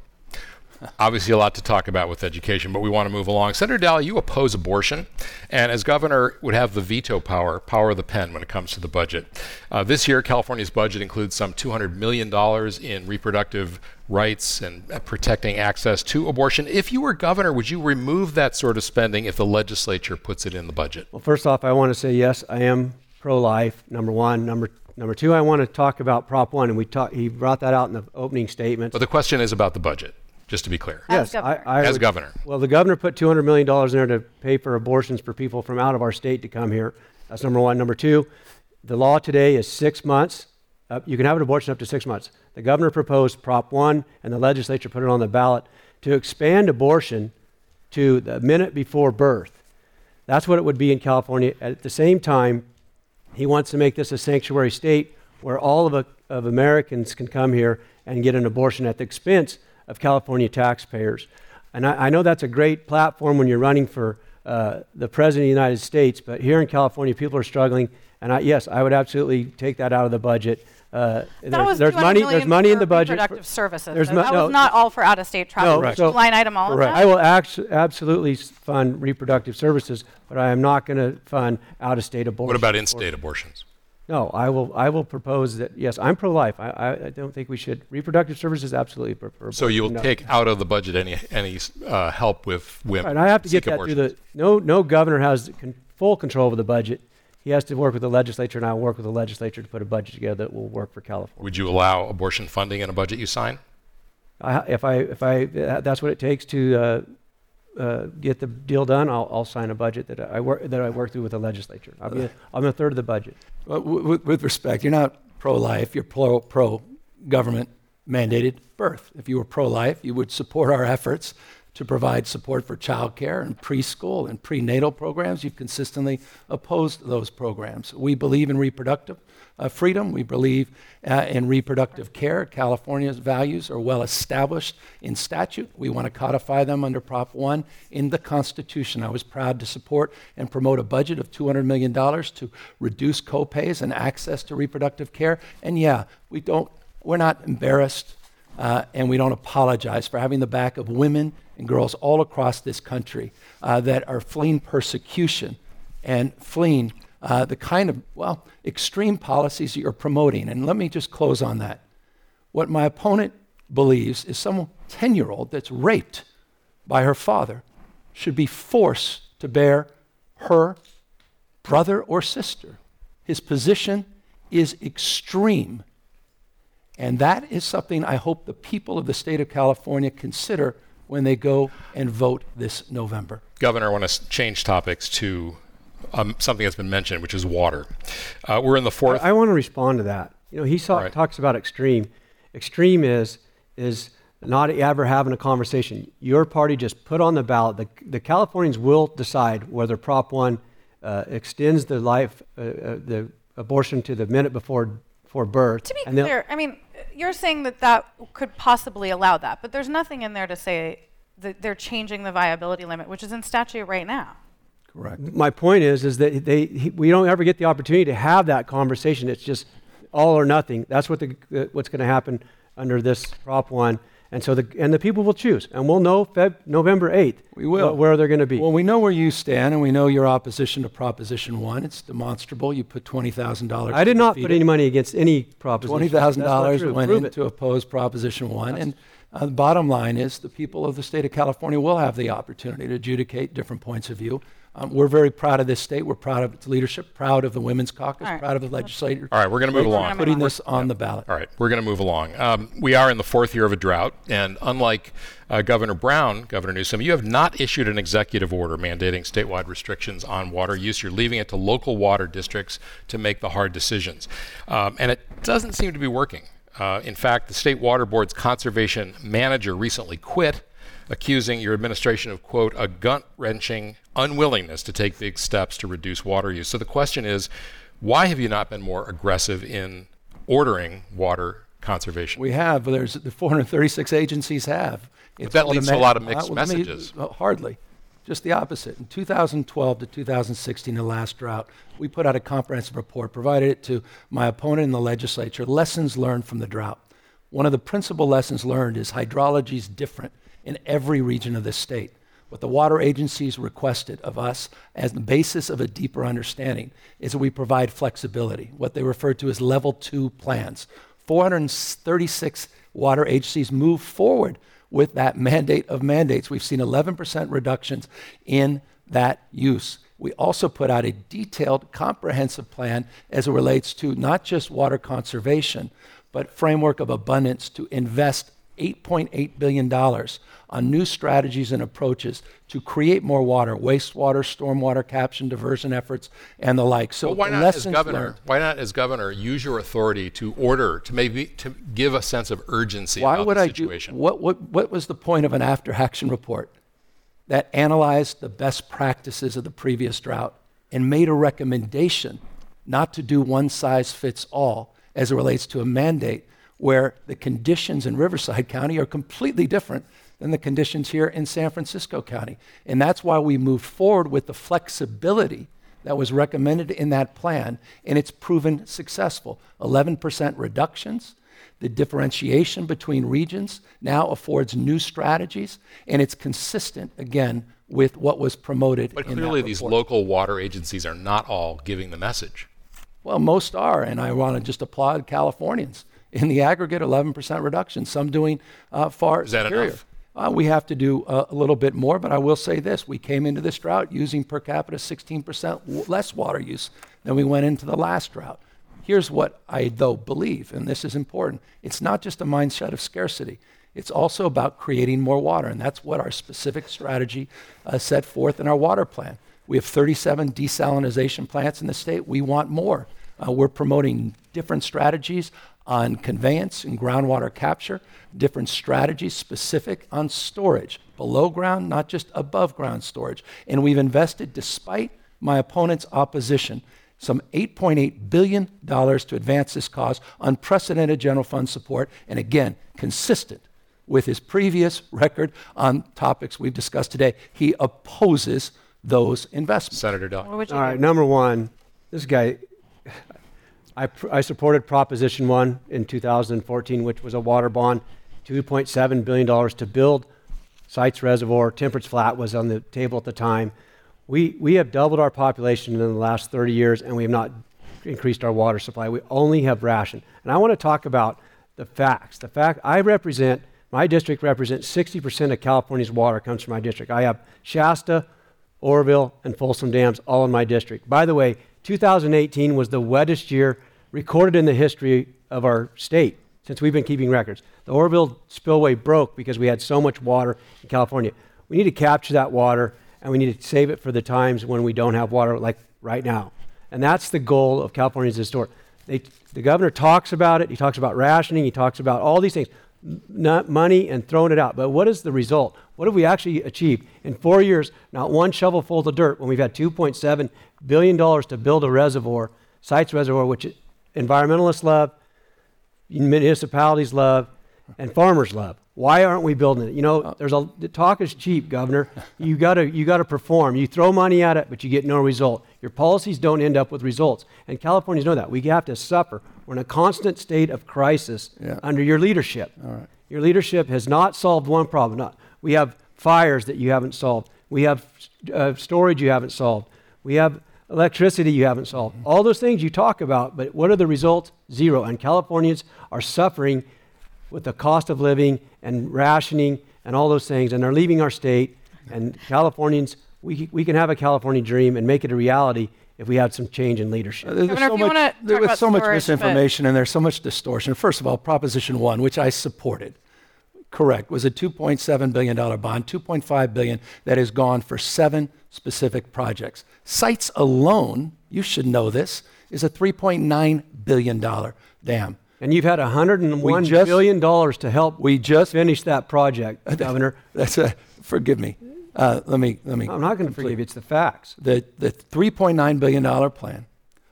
Obviously, a lot to talk about with education, but we want to move along. Senator Dahle, you oppose abortion, and as governor, would have the veto power, power of the pen when it comes to the budget. Uh, this year, California's budget includes some $200 million in reproductive rights and uh, protecting access to abortion. If you were governor, would you remove that sort of spending if the legislature puts it in the budget? Well, first off, I want to say yes, I am pro-life. Number one, number Number two, I want to talk about Prop 1, and we talk, he brought that out in the opening statement. But the question is about the budget just to be clear. Yes, I, I as would, governor. Well, the governor put $200 million in there to pay for abortions for people from out of our state to come here. That's number one. Number two, the law today is six months. Uh, you can have an abortion up to six months. The governor proposed Prop 1, and the legislature put it on the ballot to expand abortion to the minute before birth. That's what it would be in California. At the same time, he wants to make this a sanctuary state where all of, a, of Americans can come here and get an abortion at the expense of California taxpayers. And I, I know that's a great platform when you're running for uh, the President of the United States, but here in California, people are struggling. And I, yes, I would absolutely take that out of the budget. Uh, there's, there's money. There's money in the budget. Reproductive for, services. There's mo- that no, was not all for out-of-state travel. No, so, line item all correct. of that. I will act- absolutely fund reproductive services, but I am not going to fund out-of-state abortions. What about in-state abortions? No, I will. I will propose that. Yes, I'm pro-life. I, I, I don't think we should. Reproductive services is absolutely preferable. So you will no. take out of the budget any any uh, help with women. And I have to get that abortions. through the. No, no governor has con- full control over the budget. He has to work with the legislature, and I'll work with the legislature to put a budget together that will work for California. Would you allow abortion funding in a budget you sign? I, if I if I that's what it takes to uh, uh, get the deal done, I'll, I'll, sign a budget that I work that I work through with the legislature. I'll be a, I'm a third of the budget. Well, with, with, respect, you're not pro-life. You're pro pro government mandated birth. If you were pro-life, you would support our efforts to provide support for childcare and preschool and prenatal programs. You've consistently opposed those programs. We believe in reproductive freedom. We believe uh, in reproductive care. California's values are well established in statute. We want to codify them under Prop 1 in the Constitution. I was proud to support and promote a budget of $200 million to reduce copays and access to reproductive care. And yeah, we don't, we're not embarrassed uh, and we don't apologize for having the back of women and girls all across this country uh, that are fleeing persecution and fleeing uh, the kind of, well, extreme policies you're promoting. And let me just close on that. What my opponent believes is some 10 year old that's raped by her father should be forced to bear her brother or sister. His position is extreme. And that is something I hope the people of the state of California consider when they go and vote this November. Governor, I want to change topics to um, something that's been mentioned, which is water. Uh, we're in the fourth. I, I want to respond to that. You know, he saw, right. talks about extreme. Extreme is is not ever having a conversation. Your party just put on the ballot. The, the Californians will decide whether Prop 1 uh, extends the life, uh, uh, the abortion to the minute before, before birth. To be clear, I mean, you're saying that that could possibly allow that, but there's nothing in there to say that they're changing the viability limit, which is in statute right now. Correct. My point is, is that they, he, we don't ever get the opportunity to have that conversation. It's just all or nothing. That's what the, what's going to happen under this Prop 1. And so the and the people will choose, and we'll know Feb, November 8th. We will where they're going to be. Well, we know where you stand, and we know your opposition to Proposition One. It's demonstrable. You put twenty thousand dollars. I did not put it. any money against any proposition. Twenty thousand dollars went Prove in it. to oppose Proposition One, That's and uh, the bottom line is the people of the state of California will have the opportunity to adjudicate different points of view. Um, we're very proud of this state. We're proud of its leadership, proud of the Women's Caucus, right. proud of the legislature. All right, we're going to move along. Putting this on the ballot. All right, we're going to move along. Um, we are in the fourth year of a drought, and unlike uh, Governor Brown, Governor Newsom, you have not issued an executive order mandating statewide restrictions on water use. You're leaving it to local water districts to make the hard decisions. Um, and it doesn't seem to be working. Uh, in fact, the State Water Board's conservation manager recently quit accusing your administration of, quote, a gut wrenching unwillingness to take big steps to reduce water use. So the question is why have you not been more aggressive in ordering water conservation? We have. There's the 436 agencies have. But that leads to a lot of mixed messages. Me, uh, hardly. Just the opposite. In 2012 to 2016, the last drought, we put out a comprehensive report, provided it to my opponent in the legislature, lessons learned from the drought. One of the principal lessons learned is hydrology is different in every region of the state. What the water agencies requested of us as the basis of a deeper understanding is that we provide flexibility, what they refer to as level two plans. 436 water agencies move forward with that mandate of mandates. We've seen 11% reductions in that use. We also put out a detailed, comprehensive plan as it relates to not just water conservation, but framework of abundance to invest $8.8 billion on new strategies and approaches to create more water, wastewater, stormwater caption, diversion efforts, and the like. So, well, why not, as governor? Learned. Why not, as governor, use your authority to order to maybe to give a sense of urgency why would I situation? Do, what, what, what was the point of an after-action report that analyzed the best practices of the previous drought and made a recommendation not to do one size fits all as it relates to a mandate where the conditions in Riverside County are completely different than the conditions here in San Francisco County. And that's why we moved forward with the flexibility that was recommended in that plan, and it's proven successful. 11% reductions. The differentiation between regions now affords new strategies, and it's consistent, again, with what was promoted. But clearly, these local water agencies are not all giving the message. Well, most are, and I want to just applaud Californians in the aggregate, 11% reduction, some doing uh, far Is that superior. enough? Uh, we have to do uh, a little bit more, but I will say this. We came into this drought using per capita 16% w- less water use than we went into the last drought. Here's what I, though, believe, and this is important it's not just a mindset of scarcity, it's also about creating more water, and that's what our specific strategy uh, set forth in our water plan. We have 37 desalination plants in the state. We want more. Uh, we're promoting different strategies on conveyance and groundwater capture, different strategies specific on storage, below ground, not just above ground storage. And we've invested, despite my opponent's opposition, some $8.8 billion to advance this cause, unprecedented general fund support, and again, consistent with his previous record on topics we've discussed today. He opposes those investments. Senator Dahle. All right, number one, this guy, I, I supported Proposition 1 in 2014, which was a water bond, $2.7 billion to build Sites Reservoir. Temperance Flat was on the table at the time. We, we have doubled our population in the last 30 years, and we have not increased our water supply. We only have ration. And I want to talk about the facts. The fact I represent, my district represents 60% of California's water comes from my district. I have Shasta, Oroville, and Folsom dams all in my district. By the way, 2018 was the wettest year recorded in the history of our state since we've been keeping records. The Oroville spillway broke because we had so much water in California. We need to capture that water and we need to save it for the times when we don't have water, like right now. And that's the goal of California's Historic. They, the governor talks about it. He talks about rationing. He talks about all these things, not money and throwing it out. But what is the result? What have we actually achieved in four years? Not one shovelful of dirt when we've had 2.7 billion dollars to build a reservoir, Sites Reservoir, which environmentalists love, municipalities love, and farmers love. Why aren't we building it? You know, uh, there's a the talk is cheap, Governor. You gotta you gotta perform. You throw money at it, but you get no result. Your policies don't end up with results. And Californians know that. We have to suffer. We're in a constant state of crisis yeah. under your leadership. Your leadership has not solved one problem. Not, we have fires that you haven't solved. We have uh, storage you haven't solved. We have electricity you haven't solved. All those things you talk about, but what are the results? Zero. And Californians are suffering with the cost of living and rationing and all those things, and they're leaving our state. And Californians, we, we can have a California dream and make it a reality if we had some change in leadership. Uh, there's Governor, so much, there's so much misinformation and there's so much distortion. First of all, Proposition 1, which I supported, correct, was a $2.7 billion bond, 2.5 billion that is gone for seven specific projects. Sites alone, you should know this, is a $3.9 billion dam. And you've had $101 just, billion dollars to help we just finish that project, <laughs> Governor. That's a, forgive me. Uh, let me, let me. I'm not going to forgive you. It's the facts. The, the $3.9 billion plan,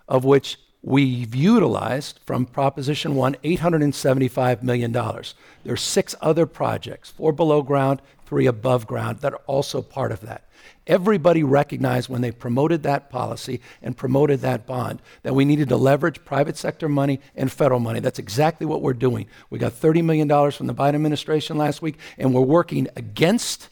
of which we've utilized from Proposition 1 $875 million. There are six other projects, four below ground, three above ground, that are also part of that. Everybody recognized when they promoted that policy and promoted that bond that we needed to leverage private sector money and federal money. That's exactly what we're doing. We got $30 million from the Biden administration last week, and we're working against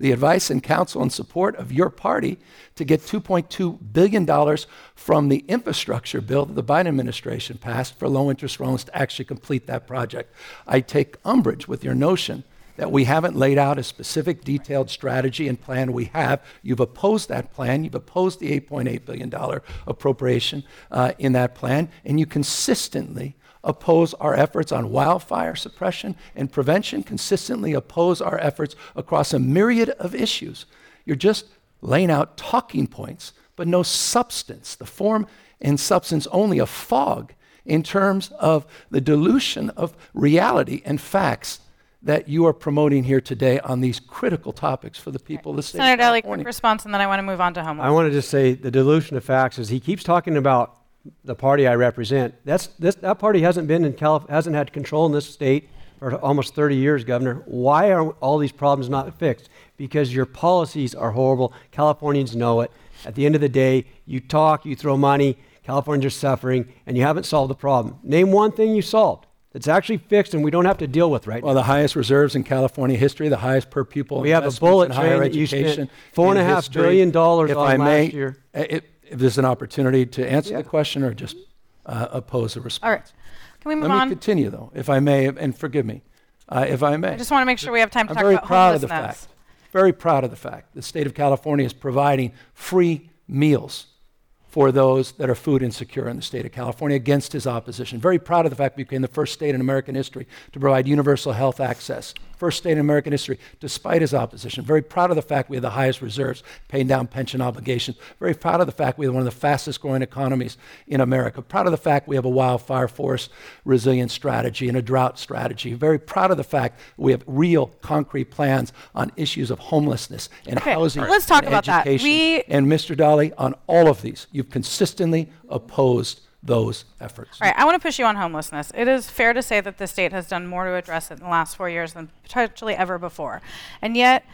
the advice and counsel and support of your party to get $2.2 billion from the infrastructure bill that the Biden administration passed for low interest loans to actually complete that project. I take umbrage with your notion that we haven't laid out a specific detailed strategy and plan we have. You've opposed that plan. You've opposed the $8.8 billion appropriation uh, in that plan, and you consistently oppose our efforts on wildfire suppression and prevention, consistently oppose our efforts across a myriad of issues. You're just laying out talking points, but no substance. The form and substance only a fog in terms of the dilution of reality and facts that you are promoting here today on these critical topics for the people of the state. Senator Dahle, quick response, and then I want to move on to homelessness. I want to just say the dilution of facts is he keeps talking about the party I represent. That's this, that party hasn't been in Calif- hasn't had control in this state for almost 30 years, Governor. Why are all these problems not fixed? Because your policies are horrible. Californians know it. At the end of the day, you talk, you throw money. Californians are suffering, and you haven't solved the problem. Name one thing you solved that's actually fixed and we don't have to deal with right well, now. the highest reserves in California history, the highest per pupil. We have a bullet train that you spent four and a half billion dollars on I may, last year. If, if there's an opportunity to answer yeah. the question or just uh, oppose a response. All right. Can we move Let on? me continue, though, if I may, and forgive me, uh, if I may. I just want to make sure we have time to I'm talk very about proud of the fact. Very proud of the fact the state of California is providing free meals for those that are food insecure in the state of California against his opposition. Very proud of the fact we became the first state in American history to provide universal health access first state in American history, despite his opposition. Very proud of the fact we have the highest reserves, paying down pension obligations. Very proud of the fact we have one of the fastest growing economies in America. Proud of the fact we have a wildfire forest resilience strategy and a drought strategy. Very proud of the fact we have real concrete plans on issues of homelessness and okay, housing. Let's talk about education. that. We and Mr. Dahle, on all of these, you've consistently opposed those efforts. All right, I want to push you on homelessness. It is fair to say that the state has done more to address it in the last four years than potentially ever before. And yet,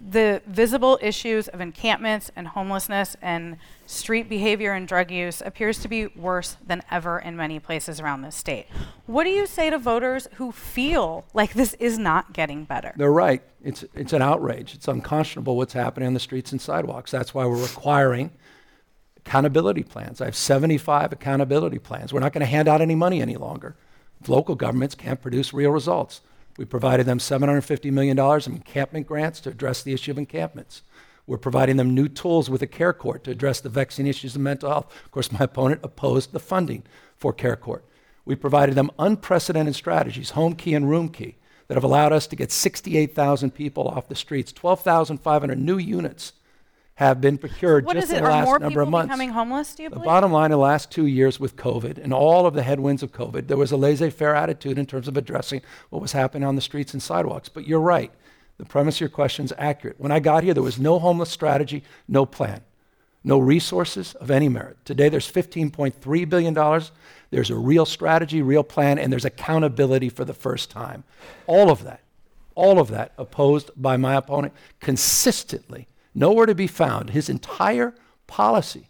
the visible issues of encampments and homelessness and street behavior and drug use appears to be worse than ever in many places around the state. What do you say to voters who feel like this is not getting better? They're right. It's, it's an outrage. It's unconscionable what's happening on the streets and sidewalks. That's why we're requiring accountability plans. I have 75 accountability plans. We're not going to hand out any money any longer. Local governments can't produce real results. We provided them $750 million in encampment grants to address the issue of encampments. We're providing them new tools with a care court to address the vexing issues of mental health. Of course, my opponent opposed the funding for care court. We provided them unprecedented strategies, home key and room key, that have allowed us to get 68,000 people off the streets, 12,500 new units have been procured What just in the last number of people months. becoming homeless? Do you The believe? bottom line, the last two years with COVID and all of the headwinds of COVID, there was a laissez faire attitude in terms of addressing what was happening on the streets and sidewalks. But you're right. The premise of your question is accurate. When I got here, there was no homeless strategy, no plan, no resources of any merit. Today, there's $15.3 billion. There's a real strategy, real plan, and there's accountability for the first time. All of that, all of that opposed by my opponent consistently, nowhere to be found. His entire policy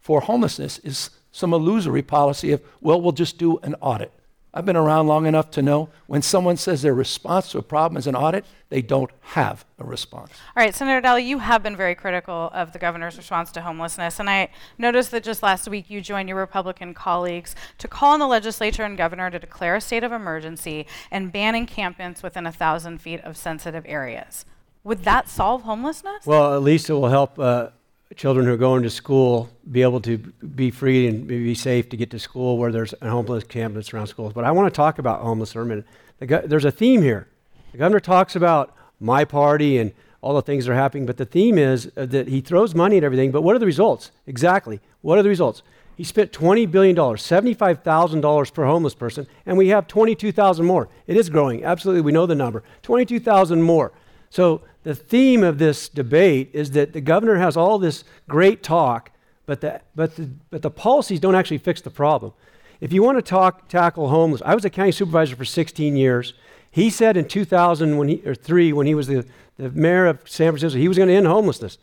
for homelessness is some illusory policy of, well, we'll just do an audit. I've been around long enough to know when someone says their response to a problem is an audit, they don't have a response. All right, Senator Dahle, you have been very critical of the governor's response to homelessness, and I noticed that just last week you joined your Republican colleagues to call on the legislature and governor to declare a state of emergency and ban encampments within a thousand feet of sensitive areas. Would that solve homelessness? Well, at least it will help uh, children who are going to school be able to be free and be safe to get to school where there's a homeless camp that's around schools. But I want to talk about homeless for a minute. The go- there's a theme here. The governor talks about my party and all the things that are happening, but the theme is uh, that he throws money at everything. But what are the results? Exactly. What are the results? He spent $20 billion, $75,000 per homeless person, and we have 22,000 more. It is growing. Absolutely, we know the number. 22,000 more. So the theme of this debate is that the governor has all this great talk, but the, but the, but the policies don't actually fix the problem. If you want to talk, tackle homeless, I was a county supervisor for 16 years. He said in 2000 when he, or three, when he was the, the mayor of San Francisco, he was going to end homelessness.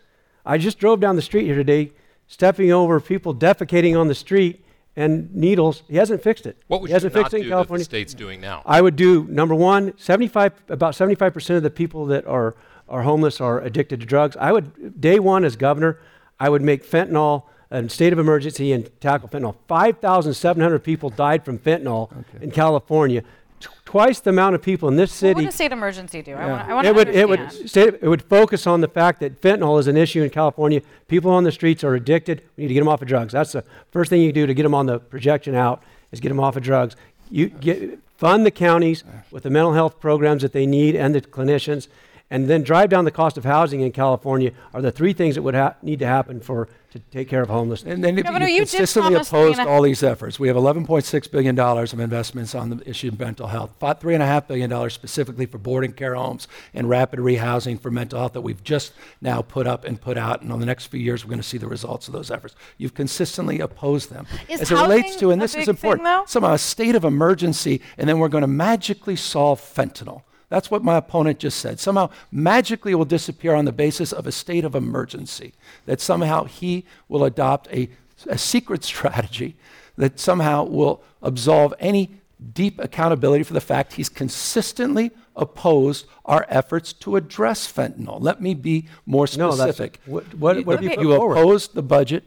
I just drove down the street here today, stepping over people defecating on the street and needles. He hasn't fixed it. What would he you hasn't not fixed it do in that the California. state's doing now? I would do number one, 75 about 75 percent of the people that are are homeless are addicted to drugs. I would day one as governor, I would make fentanyl a state of emergency and tackle fentanyl. 5,700 people died from fentanyl in California. T- twice the amount of people in this city. What city. would a state emergency do? I Yeah. want, I want it to would it would state, it would focus on the fact that fentanyl is an issue in California. People on the streets are addicted. We need to get them off of drugs. That's the first thing you do to get them on the projection out is get them off of drugs. You get fund the counties with the mental health programs that they need and the clinicians, and then drive down the cost of housing in California. Are the three things that would ha- need to happen for to take care of homelessness. And then if Governor, you you consistently opposed all these efforts. We have $11.6 billion of investments on the issue of mental health, $3.5 billion specifically for boarding care homes and rapid rehousing for mental health that we've just now put up and put out. And in the next few years, we're going to see the results of those efforts. You've consistently opposed them. Is As it relates to, and this big is thing, important, though? somehow a state of emergency, and then we're going to magically solve fentanyl. That's what my opponent just said. Somehow, magically, will disappear on the basis of a state of emergency. That somehow he will adopt a, a secret <laughs> strategy that somehow will absolve any deep accountability for the fact he's consistently opposed our efforts to address fentanyl. Let me be more No, specific. what- what- what have you you, put you forward? opposed the budget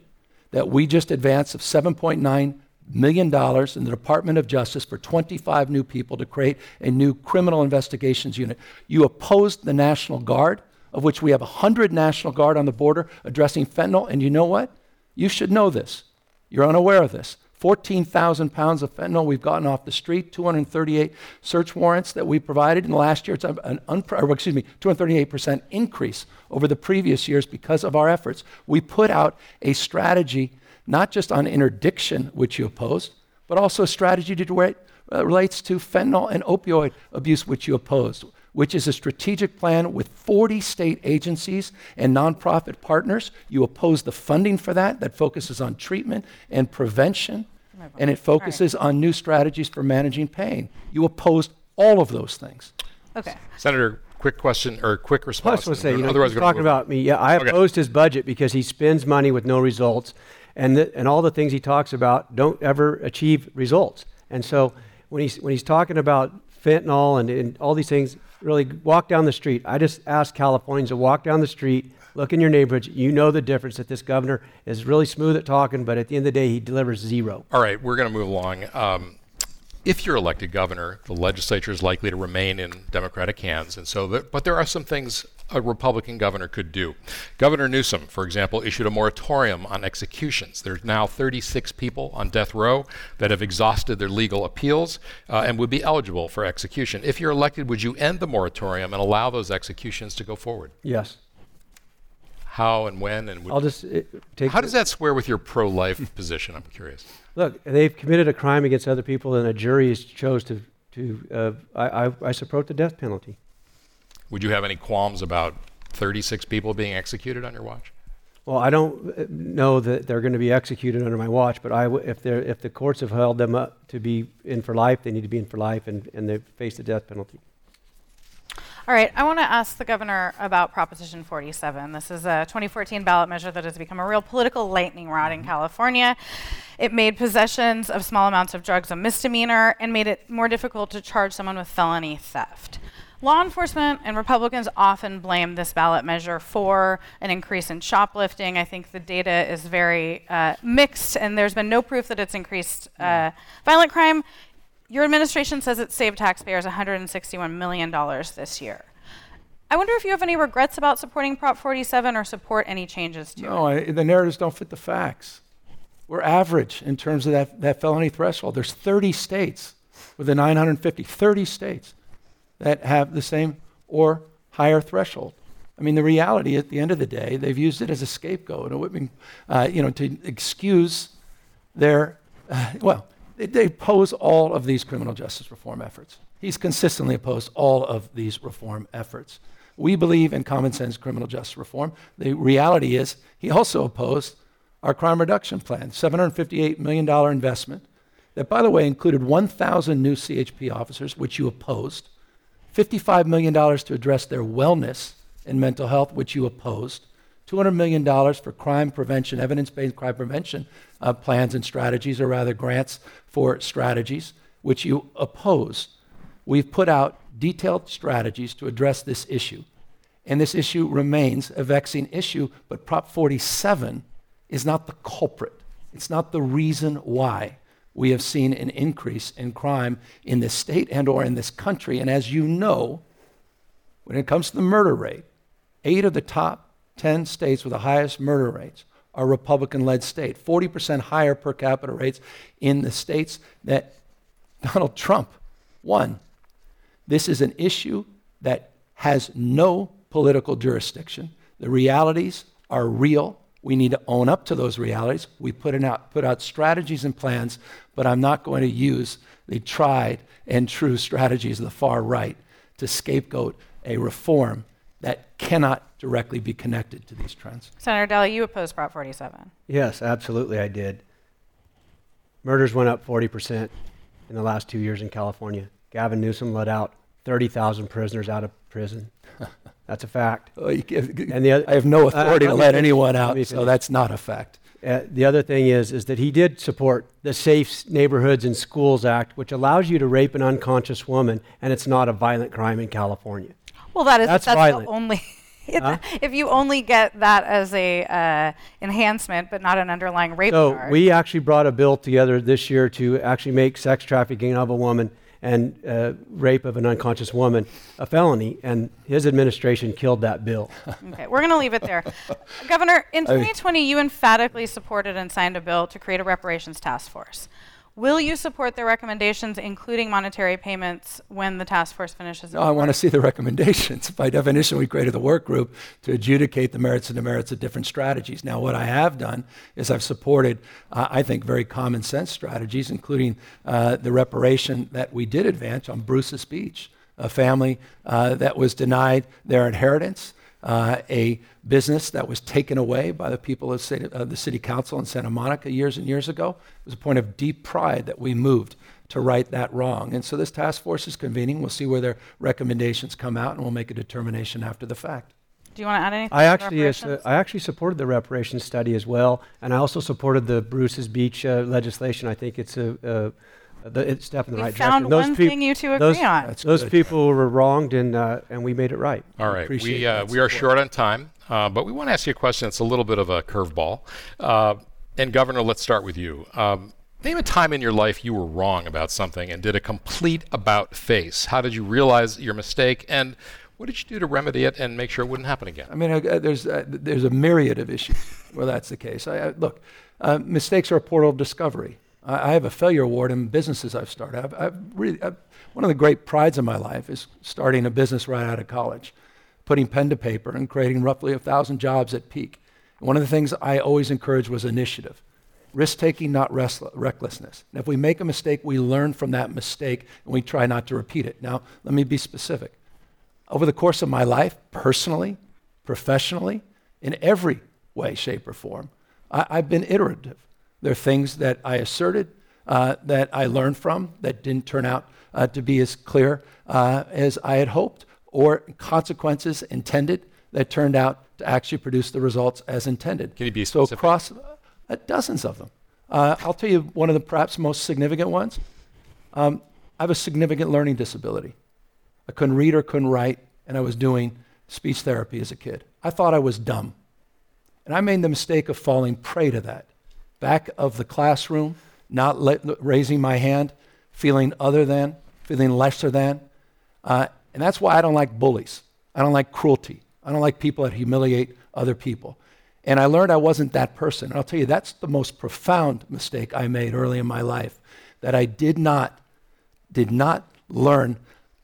that we just advanced of 7.9 million dollars in the Department of Justice for 25 new people to create a new criminal investigations unit. You opposed the National Guard, of which we have 100 National Guard on the border addressing fentanyl, and you know what? You should know this. You're unaware of this. 14,000 pounds of fentanyl we've gotten off the street, 238 search warrants that we provided in the last year. It's an excuse me, 238% increase over the previous years because of our efforts. We put out a strategy not just on interdiction, which you opposed, but also a strategy that re- uh, relates to fentanyl and opioid abuse, which you opposed, which is a strategic plan with 40 state agencies and nonprofit partners. You oppose the funding for that, that focuses on treatment and prevention, and it focuses on new strategies for managing pain. You opposed all of those things. Okay. Senator, quick question or quick response. Plus, let's say, you know, otherwise, we're talking about me. Yeah, I Okay. opposed his budget because he spends money with no results, and the, and all the things he talks about don't ever achieve results. And so when he's when he's talking about fentanyl and, and all these things, really walk down the street. I just ask Californians to walk down the street, look in your neighborhoods. You know the difference that this governor is really smooth at talking, but at the end of the day, he delivers zero. All right, we're going to move along. Um, if you're elected governor, the legislature is likely to remain in Democratic hands, and so. That, but there are some things a Republican governor could do. Governor Newsom, for example, issued a moratorium on executions. There's now 36 people on death row that have exhausted their legal appeals uh, and would be eligible for execution. If you're elected, would you end the moratorium and allow those executions to go forward? Yes. how and when and I'll just uh, take. how does that square with your pro-life <laughs> position? I'm curious. Look, they've committed a crime against other people, and a jury has chose to to. Uh, I, I, I support the death penalty. Would you have any qualms about 36 people being executed on your watch? Well, I don't uh, know that they're going to be executed under my watch, but I w- if, they're, if the courts have held them up to be in for life, they need to be in for life, and, and they face the death penalty. All right, I want to ask the governor about Proposition 47. This is a 2014 ballot measure that has become a real political lightning rod in California. It made possessions of small amounts of drugs a misdemeanor and made it more difficult to charge someone with felony theft. Law enforcement and Republicans often blame this ballot measure for an increase in shoplifting. I think the data is very uh, mixed, and there's been no proof that it's increased uh, violent crime. Your administration says it saved taxpayers $161 million this year. I wonder if you have any regrets about supporting Prop 47 or support any changes to it. No, it. I, the narratives don't fit the facts. We're average in terms of that, that felony threshold. There's 30 states with a 950, 30 states that have the same or higher threshold. I mean, the reality at the end of the day, they've used it as a scapegoat, a whipping, uh, you know, to excuse their, uh, well, they, they oppose all of these criminal justice reform efforts. He's consistently opposed all of these reform efforts. We believe in common sense criminal justice reform. The reality is, he also opposed our crime reduction plan, $758 million investment, that, by the way, included 1,000 new CHP officers, which you opposed, $55 million to address their wellness and mental health, which you opposed, $200 million for crime prevention, evidence based crime prevention uh, plans and strategies, or rather grants for strategies, which you opposed. We've put out detailed strategies to address this issue. And this issue remains a vexing issue, but Prop 47 is not the culprit. It's not the reason why we have seen an increase in crime in this state and or in this country. And as you know, when it comes to the murder rate, eight of the top 10 states with the highest murder rates are Republican led states, 40% higher per capita rates in the states that Donald Trump won. This is an issue that has no political jurisdiction. The realities are real. We need to own up to those realities. We put out, put out strategies and plans, but I'm not going to use the tried and true strategies of the far right to scapegoat a reform that cannot directly be connected to these trends. Senator Dahle, you opposed Prop 47. Yes, absolutely, I did. Murders went up 40% in the last two years in California. Gavin Newsom let out 30,000 prisoners out of prison. <laughs> That's a fact. Oh, you and the other, I have no Uh, authority to let finish. anyone out, me so finish. that's not a fact. Uh, the other thing is, is that he did support the Safe Neighborhoods and Schools Act, which allows you to rape an unconscious woman, and it's not a violent crime in California. Well, that is That's that's, violent. the only. It, <laughs> Huh? If you only get that as a uh, enhancement, but not an underlying rape So charge. we actually brought a bill together this year to actually make sex trafficking of a woman and uh, rape of an unconscious woman a felony, and his administration killed that bill. <laughs> Okay, we're going to leave it there. Governor, in 2020, you emphatically supported and signed a bill to create a reparations task force. Will you support their recommendations, including monetary payments, when the task force finishes? No, I want to see the recommendations. By definition, we created the work group to adjudicate the merits and demerits of different strategies. Now, what I have done is I've supported, uh, I think, very common sense strategies, including uh, the reparation that we did advance on Bruce's Beach, a family uh, that was denied their inheritance. Uh, a business that was taken away by the people of city, uh, the city council in Santa Monica years and years ago. It was a point of deep pride that we moved to right that wrong. And so this task force is convening. We'll see where their recommendations come out, and we'll make a determination after the fact. Do you want to add anything? I to actually, uh. I actually supported the reparations study as well, and I also supported the Bruce's Beach uh, legislation. I think it's a, uh, the, it's step in the We right found direction. one peop- thing you two those, agree on. That's those good. people were wronged, and uh, and we made it right. All right, appreciate we uh, we are short on time, uh, but we want to ask you a question that's a little bit of a curveball. Uh, and Governor, let's start with you. Um, name a time in your life you were wrong about something and did a complete about face. How did you realize your mistake, and what did you do to remedy it and make sure it wouldn't happen again? I mean, uh, there's, uh, there's a myriad of issues where that's the case. I, I, look, uh, mistakes are a portal of discovery. I, I have a failure award in businesses I've started. I've, I've really, I've, one of the great prides of my life is starting a business right out of college. putting pen to paper and creating roughly 1,000 jobs at peak. One of the things I always encouraged was initiative. Risk taking, not recklessness. And if we make a mistake, we learn from that mistake and we try not to repeat it. Now, let me be specific. Over the course of my life, personally, professionally, in every way, shape, or form, I, have been iterative. There are things that I asserted uh, that I learned from that didn't turn out uh, to be as clear uh, as I had hoped, or consequences intended that turned out to actually produce the results as intended. Can you be specific? So across uh, dozens of them. Uh, I'll tell you one of the perhaps most significant ones. Um, I have a significant learning disability. I couldn't read or couldn't write, and I was doing speech therapy as a kid. I thought I was dumb. And I made the mistake of falling prey to that. Back of the classroom, not let, raising my hand, feeling other than, feeling lesser than. Uh, and that's why I don't like bullies. I don't like cruelty. I don't like people that humiliate other people. And I learned I wasn't that person. And I'll tell you, that's the most profound mistake I made early in my life, that I did not, did not learn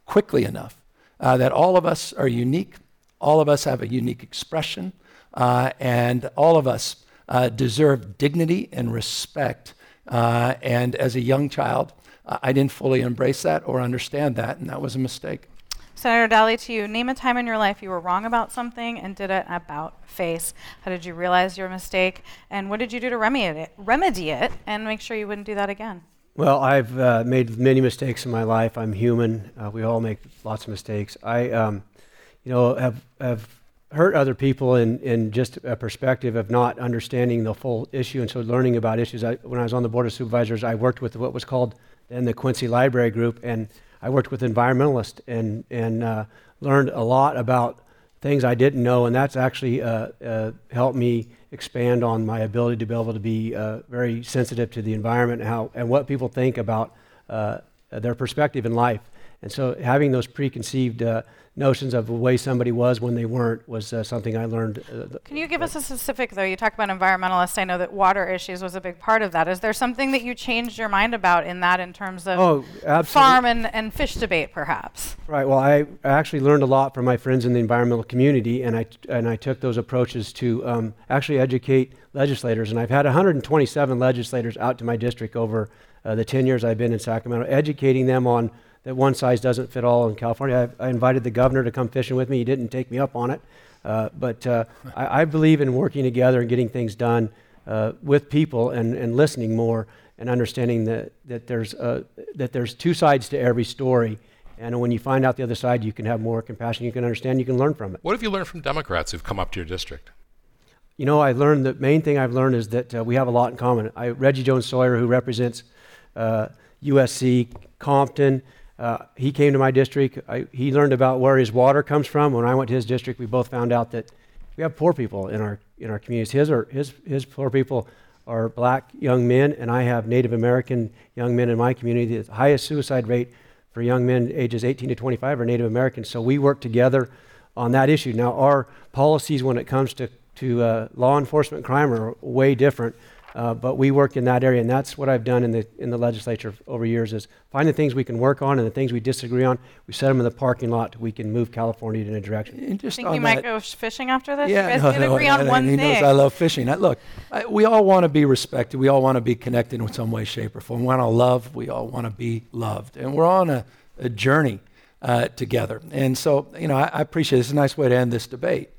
quickly enough uh, that all of us are unique, all of us have a unique expression, uh, and all of us uh, deserve dignity and respect. Uh, and as a young child, I didn't fully embrace that or understand that, and that was a mistake. Senator Dahle, to you, name a time in your life you were wrong about something and did it about face. How did you realize your mistake, and what did you do to remedy it, remedy it and make sure you wouldn't do that again? Well, I've uh, made many mistakes in my life. I'm human. Uh, we all make lots of mistakes. I, um, you know, have have hurt other people in, in just a perspective of not understanding the full issue, and so learning about issues. I, when I was on the board of supervisors, I worked with what was called then the Quincy Library Group, and I worked with environmentalists and, and uh, learned a lot about things I didn't know, and that's actually uh, uh, helped me expand on my ability to be able to be uh, very sensitive to the environment and, how, and what people think about uh, their perspective in life. And so having those preconceived uh, notions of the way somebody was when they weren't was uh, something I learned. Uh, Can you give us a specific, though? You talk about environmentalists. I know that water issues was a big part of that. Is there something that you changed your mind about in that in terms of oh, farm and, and fish debate, perhaps? Right. Well, I actually learned a lot from my friends in the environmental community, and I, t- and I took those approaches to um, actually educate legislators. And I've had 127 legislators out to my district over uh, the 10 years I've been in Sacramento, educating them on that one size doesn't fit all in California. I, I, invited the governor to come fishing with me. He didn't take me up on it. Uh, but uh, I, I, believe in working together and getting things done uh, with people and, and listening more and understanding that, that, there's, uh, that there's two sides to every story. And when you find out the other side, you can have more compassion, you can understand, you can learn from it. What have you learned from Democrats who've come up to your district? You know, I learned the main thing I've learned is that uh, we have a lot in common. I, Reggie Jones Sawyer, who represents USC, uh, Compton, uh, he came to my district. I, he learned about where his water comes from. When I went to his district, we both found out that we have poor people in our in our communities. His are his his poor people are black young men, and I have Native American young men in my community. The highest suicide rate for young men ages 18 to 25 are Native Americans. So we work together on that issue. Now, our policies when it comes to to uh, law enforcement crime are way different. Uh, but we work in that area, and that's what I've done in the in the legislature over years is find the things we can work on and the things we disagree on. We set them in the parking lot. We can move California in a direction. And just think you might go fishing after this. Yeah, you guys no, no, agree on no, one he thing. knows I love fishing. I, look, I, we all want to be respected. We all want to be connected in some way, shape, or form. We want to love. We all want to be loved, and we're on a, a journey uh, together. And so, you know, I, I appreciate it. It's a nice way to end this debate,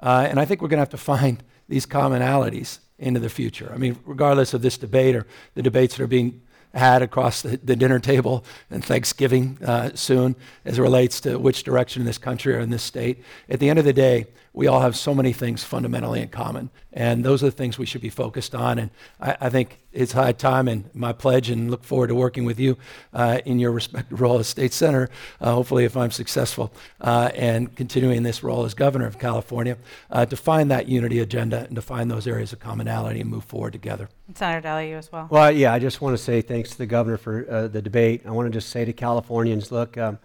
uh, and I think we're going to have to find these commonalities into the future. I mean, regardless of this debate or the debates that are being had across the, the dinner table and Thanksgiving uh, soon as it relates to which direction in this country or in this state. At the end of the day, we all have so many things fundamentally in common. And those are the things we should be focused on. And I, I think it's high time and my pledge and look forward to working with you uh, in your respective <laughs> role as state senator, uh, hopefully if I'm successful, uh, and continuing this role as governor of California, uh, to find that unity agenda and to find those areas of commonality and move forward together. Senator Dahle, you as well. Well, yeah, I just want to say thanks to the governor for uh, the debate. I want to just say to Californians, look, um,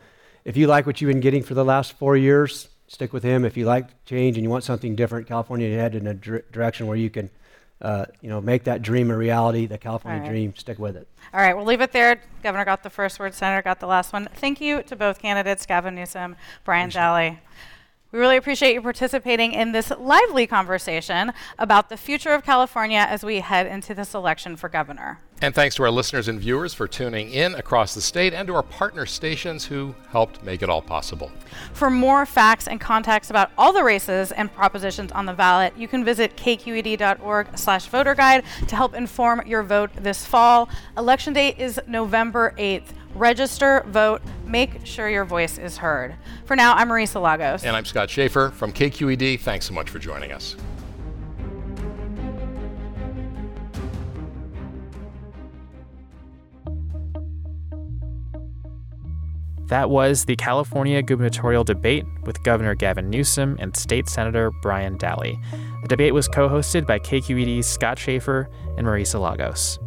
if you like what you've been getting for the last four years, stick with him. If you like change and you want something different, California head in a direction where you can, uh, you know, make that dream a reality, the California right. dream. Stick with it. All right, we'll leave it there. Governor got the first word. Senator got the last one. Thank you to both candidates, Gavin Newsom, Brian. We We really appreciate you participating in this lively conversation about the future of California as we head into this election for governor. And thanks to our listeners and viewers for tuning in across the state and to our partner stations who helped make it all possible. For more facts and context about all the races and propositions on the ballot, you can visit kqed.org slash voter guide to help inform your vote this fall. Election day is November 8th. Register, vote, make sure your voice is heard. For now, I'm Marisa Lagos. And I'm Scott Shafer from KQED. Thanks so much for joining us. That was the California gubernatorial debate with Governor Gavin Newsom and State Senator Brian Dahle. The debate was co hosted by KQED's Scott Shafer and Marisa Lagos.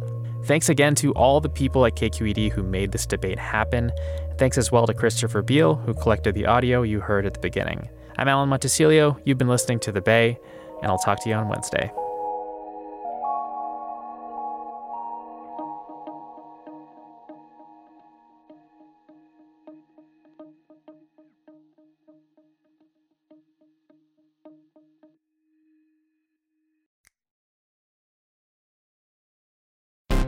Thanks again to all the people at KQED who made this debate happen. Thanks as well to Christopher Beal, who collected the audio you heard at the beginning. I'm Alan Montecillo. You've been listening to The Bay, and I'll talk to you on Wednesday.